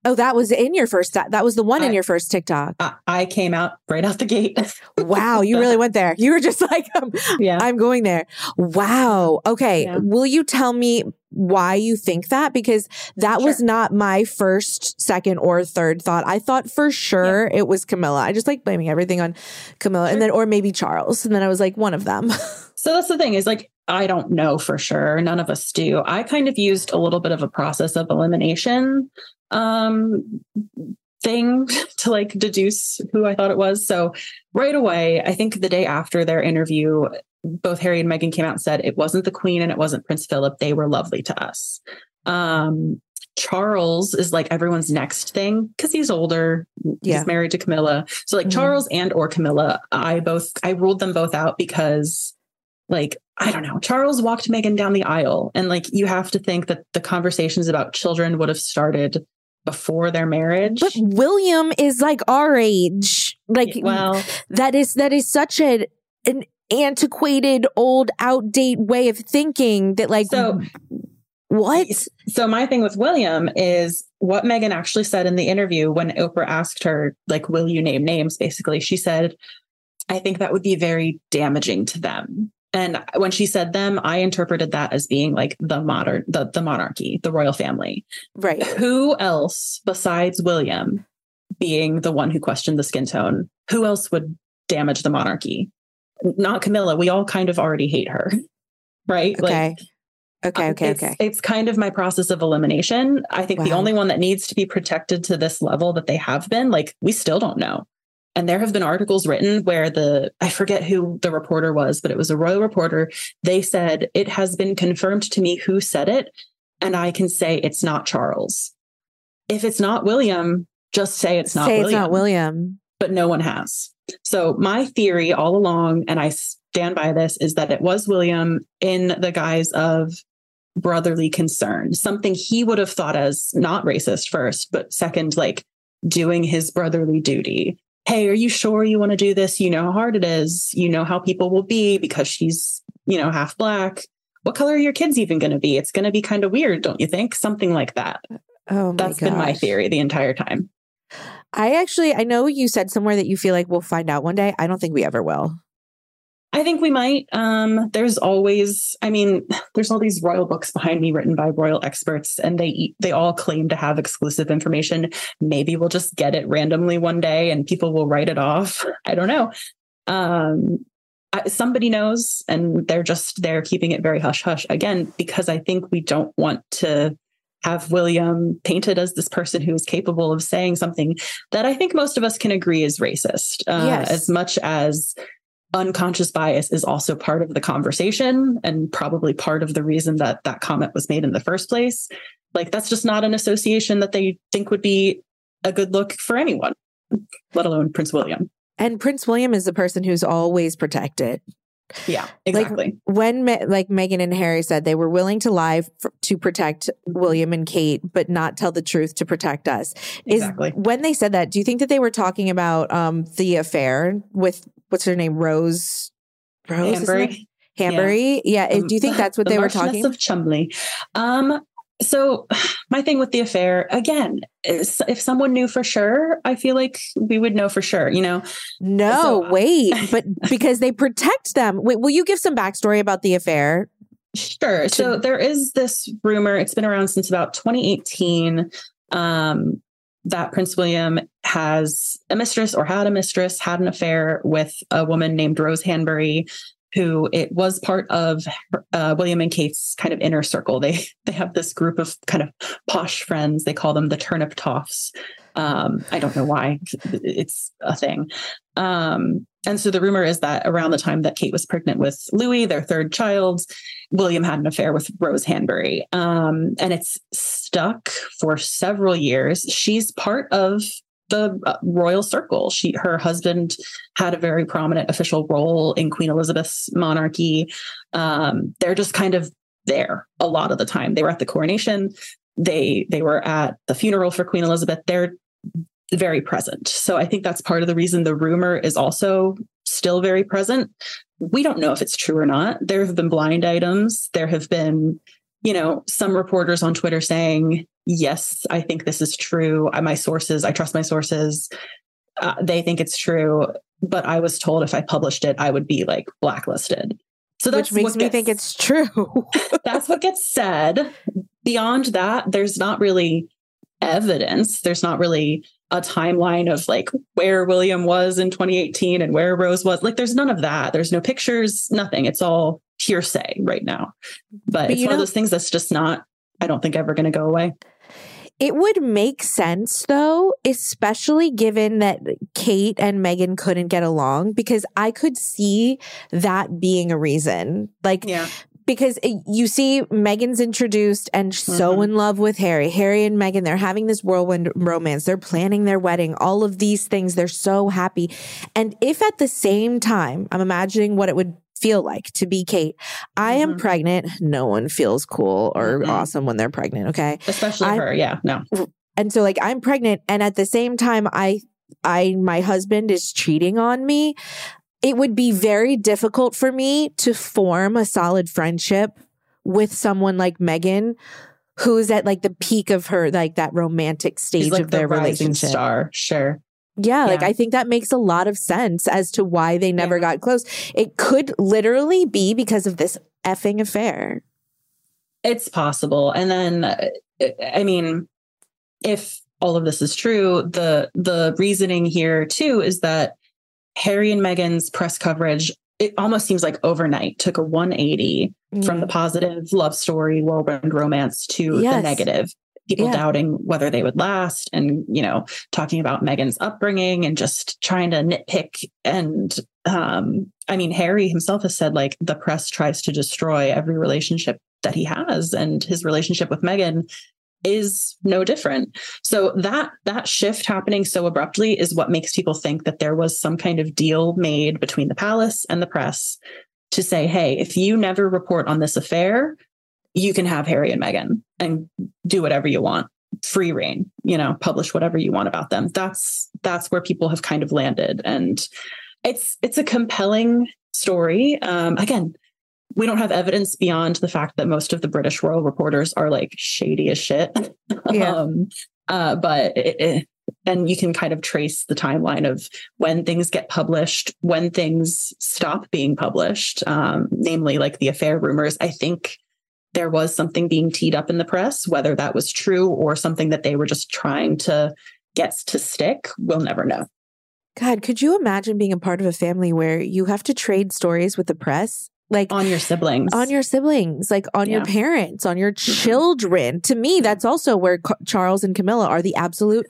Oh, that was in your first. That was the one I, in your first TikTok. I, I, came out right out the gate. wow, you really went there. You were just like, um, yeah, I'm going there. Wow. Okay, yeah. will you tell me why you think that? Because that sure. was not my first, second, or third thought. I thought for sure yeah. it was Camilla. I just like blaming everything on Camilla, sure. and then or maybe Charles, and then I was like one of them. so that's the thing is like I don't know for sure. None of us do. I kind of used a little bit of a process of elimination um, thing to like deduce who I thought it was. So right away, I think the day after their interview, both Harry and Meghan came out and said it wasn't the Queen and it wasn't Prince Philip. They were lovely to us. Um, Charles is like everyone's next thing because he's older. Yeah. He's married to Camilla. So like mm-hmm. Charles and or Camilla, I both I ruled them both out because like I don't know, Charles walked Meghan down the aisle. And like you have to think that the conversations about children would have started before their marriage. But William is like our age. Like well, that is that is such a an antiquated, old, outdate way of thinking that like so what? So my thing with William is what Meghan actually said in the interview when Oprah asked her, like, will you name names? Basically, she said, I think that would be very damaging to them. And when she said them, I interpreted that as being like the modern, the, the monarchy, the royal family. Right. Who else besides William being the one who questioned the skin tone? Who else would damage the monarchy? Not Camilla. We all kind of already hate her. Right. Okay. Like, Okay, uh, okay, it's, okay. It's kind of my process of elimination. I think wow. the only one that needs to be protected to this level that they have been, like, we still don't know. And there have been articles written where the, I forget who the reporter was, but it was a royal reporter. They said, it has been confirmed to me who said it. And I can say it's not Charles. If it's not William, just say it's not say William. it's not William. But no one has. So my theory all along, and I stand by this, is that it was William in the guise of brotherly concern, something he would have thought as not racist first, but second, like doing his brotherly duty. Hey, are you sure you want to do this? You know how hard it is. You know how people will be because she's, you know, half black. What color are your kids even going to be? It's going to be kind of weird, don't you think? Something like that. Oh, that's gosh. That's been my theory the entire time. I actually, I know you said somewhere that you feel like we'll find out one day. I don't think we ever will. I think we might. Um, there's always, I mean, there's all these royal books behind me written by royal experts, and they they all claim to have exclusive information. Maybe we'll just get it randomly one day, and people will write it off. I don't know. Um, I, somebody knows, and they're just they're keeping it very hush hush again because I think we don't want to have William painted as this person who is capable of saying something that I think most of us can agree is racist, uh, yes. as much as unconscious bias is also part of the conversation and probably part of the reason that that comment was made in the first place. Like that's just not an association that they think would be a good look for anyone, let alone Prince William. And Prince William is the person who's always protected. Yeah, exactly. Like when like Meghan and Harry said they were willing to lie f- to protect William and Kate, but not tell the truth to protect us. Is exactly. when they said that, do you think that they were talking about um, the affair with what's her name, Rose? Rose Hanbury. Hanbury. Yeah. yeah. Do you think that's what the they were talking? of Cholmondeley. Um, so my thing with the affair again is if someone knew for sure i feel like we would know for sure you know no so, wait but because they protect them wait will you give some backstory about the affair sure to- so there is this rumor it's been around since about 2018 um, that prince william has a mistress or had a mistress had an affair with a woman named rose hanbury who it was part of uh, William and Kate's kind of inner circle. They they have this group of kind of posh friends. They call them the turnip toffs. Um, I don't know why it's a thing. Um, and so the rumor is that around the time that Kate was pregnant with Louis, their third child, William had an affair with Rose Hanbury. Um, and it's stuck for several years. She's part of the uh, royal circle. She, her husband had a very prominent official role in Queen Elizabeth's monarchy. Um, they're just kind of there a lot of the time. They were at the coronation. They they were at the funeral for Queen Elizabeth. They're very present. So I think that's part of the reason the rumor is also still very present. We don't know if it's true or not. There have been blind items. There have been, you know, some reporters on Twitter saying yes, I think this is true. My sources, I trust my sources. Uh, they think it's true. But I was told if I published it, I would be like blacklisted. So that's Which makes me gets, think it's true. that's what gets said. Beyond that, there's not really evidence. There's not really a timeline of like where William was in 2018 and where Rose was. Like there's none of that. There's no pictures, nothing. It's all hearsay right now. But, but it's one know, of those things that's just not, I don't think ever going to go away. It would make sense though, especially given that Kate and Meghan couldn't get along, because I could see that being a reason. Like, yeah. Because it, you see Meghan's introduced and so Mhm. in love with Harry. Harry and Megan, they're having this whirlwind romance. They're planning their wedding, all of these things. They're so happy. And if at the same time, I'm imagining what it would feel like to be Kate, I am Mhm. pregnant. No one feels cool or Mm-mm. awesome when they're pregnant. Okay. Especially I- her. Yeah. No. And so like I'm pregnant and at the same time I I my husband is cheating on me. It would be very difficult for me to form a solid friendship with someone like Meghan who's at like the peak of her like that romantic stage like of their the relationship. star. Sure. Yeah, like I think that makes a lot of sense as to why they never Yeah. got close. It could literally be because of this effing affair. It's possible. And then, uh, I mean, if all of this is true, the the reasoning here too is that Harry and Meghan's press coverage it almost seems like overnight took a 180 from the positive love story, whirlwind romance to Yes. the negative. People Yeah. doubting whether they would last and, you know, talking about Meghan's upbringing and just trying to nitpick. And um, I mean, Harry himself has said like the press tries to destroy every relationship that he has, and his relationship with Meghan is no different. So that that shift happening so abruptly is what makes people think that there was some kind of deal made between the palace and the press to say, hey, if you never report on this affair, you can have Harry and Meghan and do whatever you want. Free reign, you know, publish whatever you want about them. That's that's where people have kind of landed. And it's it's a compelling story. Um, again, we don't have evidence beyond the fact that most of the British royal reporters are like shady as shit. Yeah. um, uh, but it, it- and you can kind of trace the timeline of when things get published, when things stop being published, um, namely like the affair rumors. I think there was something being teed up in the press, whether that was true or something that they were just trying to get to stick. We'll never know. God, could you imagine being a part of a family where you have to trade stories with the press? Like On your siblings. on your siblings, like on your parents, on your mm-hmm. children. To me, mm-hmm. that's also where Charles and Camilla are the absolute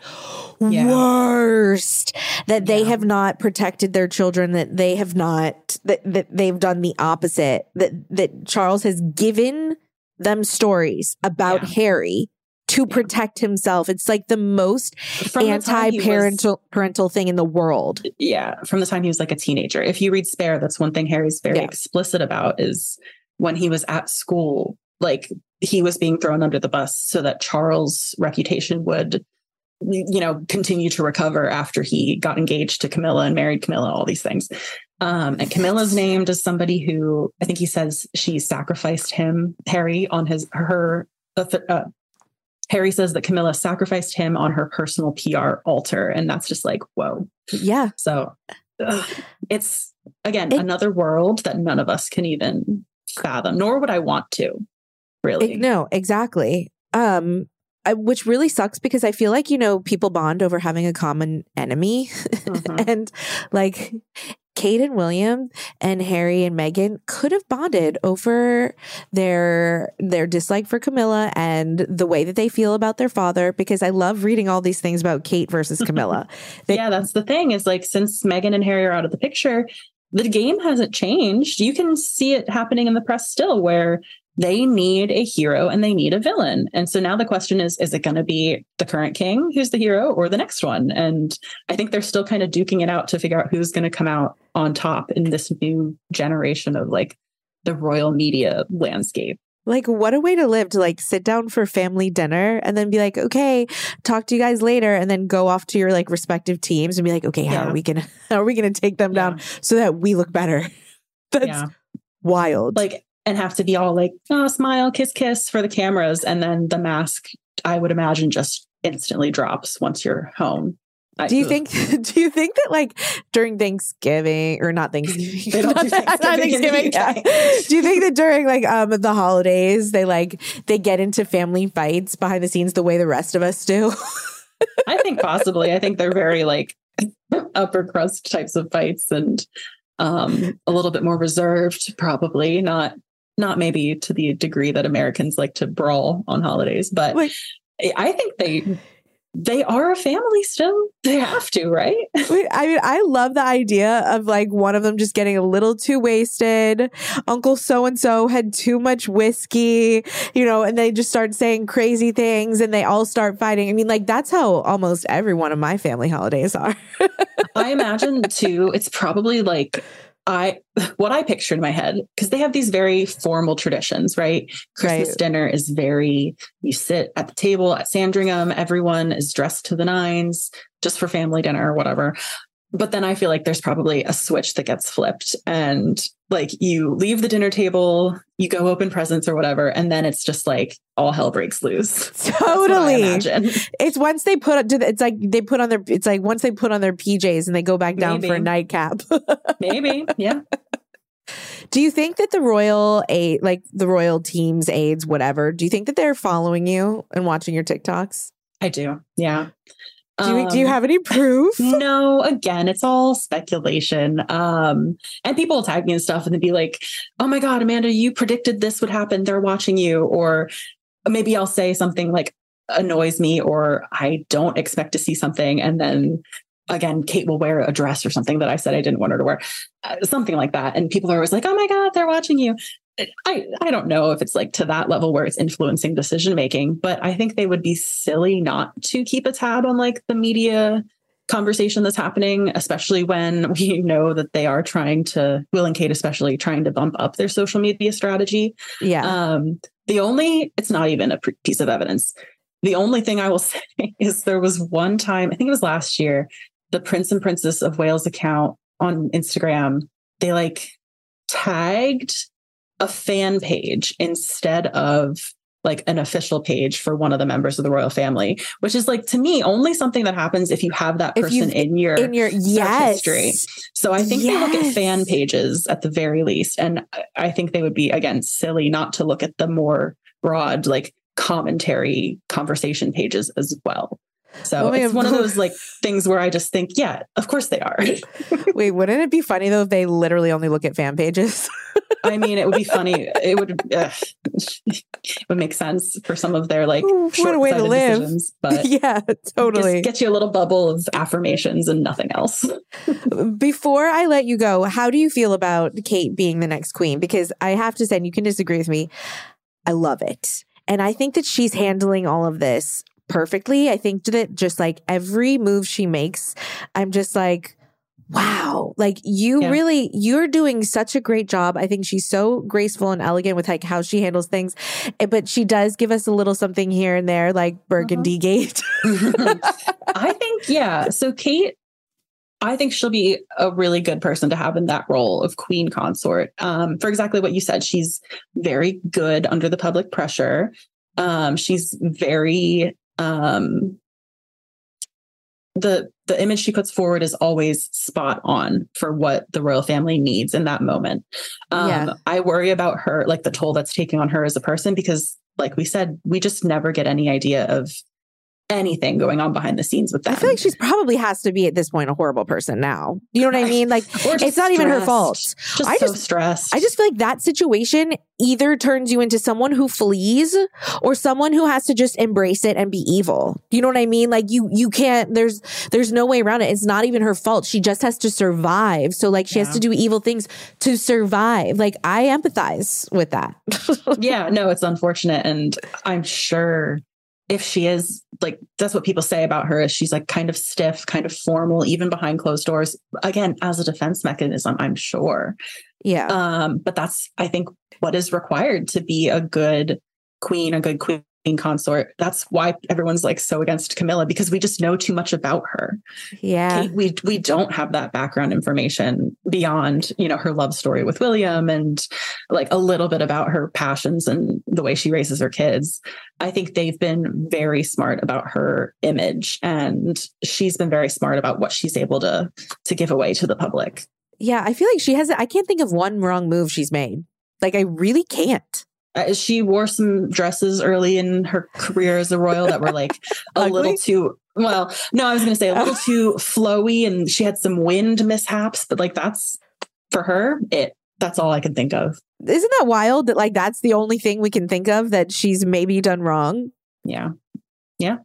Yeah. worst. That they have not protected their children. That they have not. That that they've done the opposite. That that Charles has given them stories about Yeah. Harry to protect himself. It's like the most From the time he was- anti-parental parental thing in the world. yeah, from the time he was like a teenager. If you read Spare, that's one thing Harry's very Yeah. explicit about is when he was at school, like he was being thrown under the bus so that Charles' reputation would, you know, continue to recover after he got engaged to Camilla and married Camilla, all these things. Um, and Camilla's named as somebody who I think he says she sacrificed him, Harry, on his her. Uh, Harry says that Camilla sacrificed him on her personal PR altar, and that's just like whoa. Yeah. So ugh, it's again It- another world that none of us can even fathom, nor would I want to. Really, It- no, exactly. Um, I, which really sucks because I feel like you know people bond over having a common enemy, Mhm. and like Kate and William and Harry and Meghan could have bonded over their their dislike for Camilla and the way that they feel about their father. Because I love reading all these things about Kate versus Camilla. They- yeah, that's the thing. Is like since Meghan and Harry are out of the picture, the game hasn't changed. You can see it happening in the press still, where they need a hero and they need a villain. And so now the question is: Is it going to be the current king who's the hero, or the next one? And I think they're still kind of duking it out to figure out who's going to come out on top in this new generation of like the royal media landscape. Like, what a way to live to like sit down for family dinner and then be like, okay, talk to you guys later, and then go off to your like respective teams and be like, okay, how Yeah. are we gonna how are we gonna take them down so that we look better? That's Yeah. wild. like and have to be all like oh smile kiss kiss for the cameras and then the mask i would imagine just instantly drops once you're home I- do you ugh. think do you think that like during Thanksgiving or not Thanksgiving? They don't do not, not Thanksgiving Thanksgiving, yeah. Do you think that during like um the holidays they like they get into family fights behind the scenes the way the rest of us do? i think possibly i think they're very like upper crust types of fights and um a little bit more reserved probably not not maybe to the degree that americans like to brawl on holidays but Like- i think they they are a family still. They have to, right? I mean, I love the idea of like one of them just getting a little too wasted. Uncle so and so had too much whiskey, you know, and they just start saying crazy things and they all start fighting. I mean, like that's how almost every one of my family holidays are. I imagine too, it's probably like I what I picture in my head because they have these very formal traditions, right? Christmas right. dinner is very you sit at the table at Sandringham, everyone is dressed to the nines just for family dinner or whatever. But then I feel like there's probably a switch that gets flipped and like you leave the dinner table, you go open presents or whatever, and then it's just like all hell breaks loose. Totally. It's once they put it's like they put on their it's like once they put on their PJs and they go back down Maybe. for a nightcap. Maybe. Yeah. Do you think that the royal aid like the royal teams aides whatever, do you think that they're following you and watching your TikToks? I do. Yeah. Do you, um, do you have any proof? No, again, it's all speculation. Um, and people will tag me and stuff and they'd be like, oh my God, Amanda, you predicted this would happen. They're watching you. Or maybe I'll say something like annoys me or I don't expect to see something. And then again, Kate will wear a dress or something that I said I didn't want her to wear, uh, something like that. And people are always like, oh my God, they're watching you. I, I don't know if it's like to that level where it's influencing decision making, but I think they would be silly not to keep a tab on like the media conversation that's happening, especially when we know that they are trying to, Will and Kate especially, trying to bump up their social media strategy. Yeah. Um, the only, it's not even a piece of evidence. The only thing I will say is there was one time, I think it was last year, the Prince and Princess of Wales account on Instagram, they like tagged a fan page instead of like an official page for one of the members of the royal family, which is like to me only something that happens if you have that person in your in your yes. history. So I think yes. they look at fan pages at the very least, and I think they would be again silly not to look at the more broad like commentary conversation pages as well. So oh it's one of those like things where I just think, yeah, of course they are. Wait, wouldn't it be funny though if they literally only look at fan pages? I mean, it would be funny. It would uh, it would make sense for some of their like what a way to live. Decisions, but yeah, totally. Get you a little bubble of affirmations and nothing else. Before I let you go, how do you feel about Kate being the next queen? Because I have to say, and you can disagree with me. I love it. And I think that she's handling all of this perfectly. I think that just like every move she makes, I'm just like, wow, like you yeah. really, you're doing such a great job. I think she's so graceful and elegant with like how she handles things, eh, but she does give us a little something here and there, like Burgundy uh-huh. Gate. I think, yeah. So Kate, I think she'll be a really good person to have in that role of queen consort. Um, for exactly what you said, she's very good under the public pressure. Um, she's very um, the the image she puts forward is always spot on for what the royal family needs in that moment. Um, yeah. I worry about her, like the toll that's taking on her as a person, because, like we said, we just never get any idea of anything going on behind the scenes with that. I feel like she's probably has to be at this point a horrible person now. You know what I mean? Like it's not stressed. even her fault. Just I so just stressed. I just feel like that situation either turns you into someone who flees or someone who has to just embrace it and be evil. You know what I mean? Like you you can't there's there's no way around it. It's not even her fault. She just has to survive. So like she yeah. has to do evil things to survive. Like I empathize with that. yeah, no, it's unfortunate and I'm sure if she is like that's what people say about her is she's like kind of stiff kind of formal even behind closed doors. Again as a defense mechanism i'm sure. Yeah. Um but that's i think what is required to be a good queen a good queen consort. That's why everyone's like so against Camilla because we just know too much about her. Yeah. Kate, we we don't have that background information beyond, you know, her love story with William and like a little bit about her passions and the way she raises her kids. I think they've been very smart about her image and she's been very smart about what she's able to to give away to the public. Yeah, I feel like she has I can't think of one wrong move she's made. Like I really can't. Uh, she wore some dresses early in her career as a royal that were like a little too well no i was going to say a little too flowy and she had some wind mishaps but like that's for her it that's all i can think of. Isn't that wild that like that's the only thing we can think of that she's maybe done wrong? Yeah. Yeah.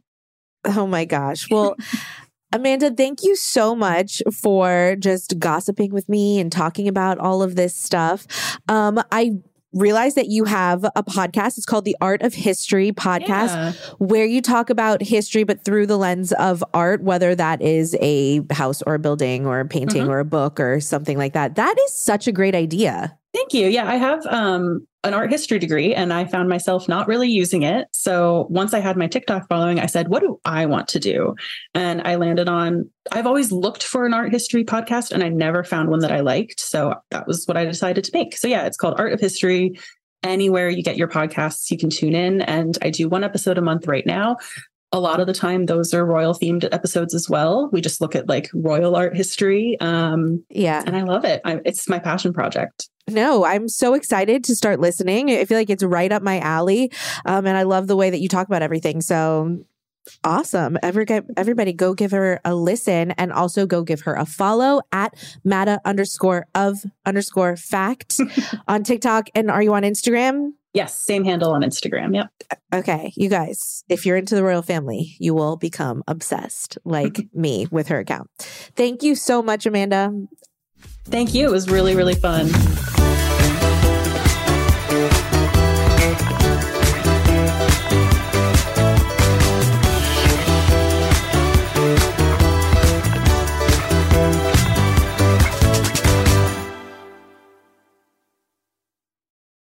Oh my gosh. Well, Amanda, thank you so much for just gossiping with me and talking about all of this stuff. Um, I realized that you have a podcast. It's called the Art of History podcast, yeah. where you talk about history, but through the lens of art, whether that is a house or a building or a painting mm-hmm. or a book or something like that. That is such a great idea. Thank you. Yeah, I have um, an art history degree and I found myself not really using it. So once I had my TikTok following, I said, what do I want to do? And I landed on, I've always looked for an art history podcast and I never found one that I liked. So that was what I decided to make. So yeah, it's called Art of History. Anywhere you get your podcasts, you can tune in. And I do one episode a month right now. A lot of the time, those are royal themed episodes as well. We just look at like royal art history. Um, yeah. And I love it. I, it's my passion project. No, I'm so excited to start listening. I feel like it's right up my alley. Um, and I love the way that you talk about everything. So awesome. Every, everybody go give her a listen and also go give her a follow at Matta underscore of underscore fact on TikTok. And are you on Instagram? Yes, same handle on Instagram. Yep. Okay, you guys, if you're into the royal family, you will become obsessed like me with her account. Thank you so much, Amanda. Thank you. It was really, really fun.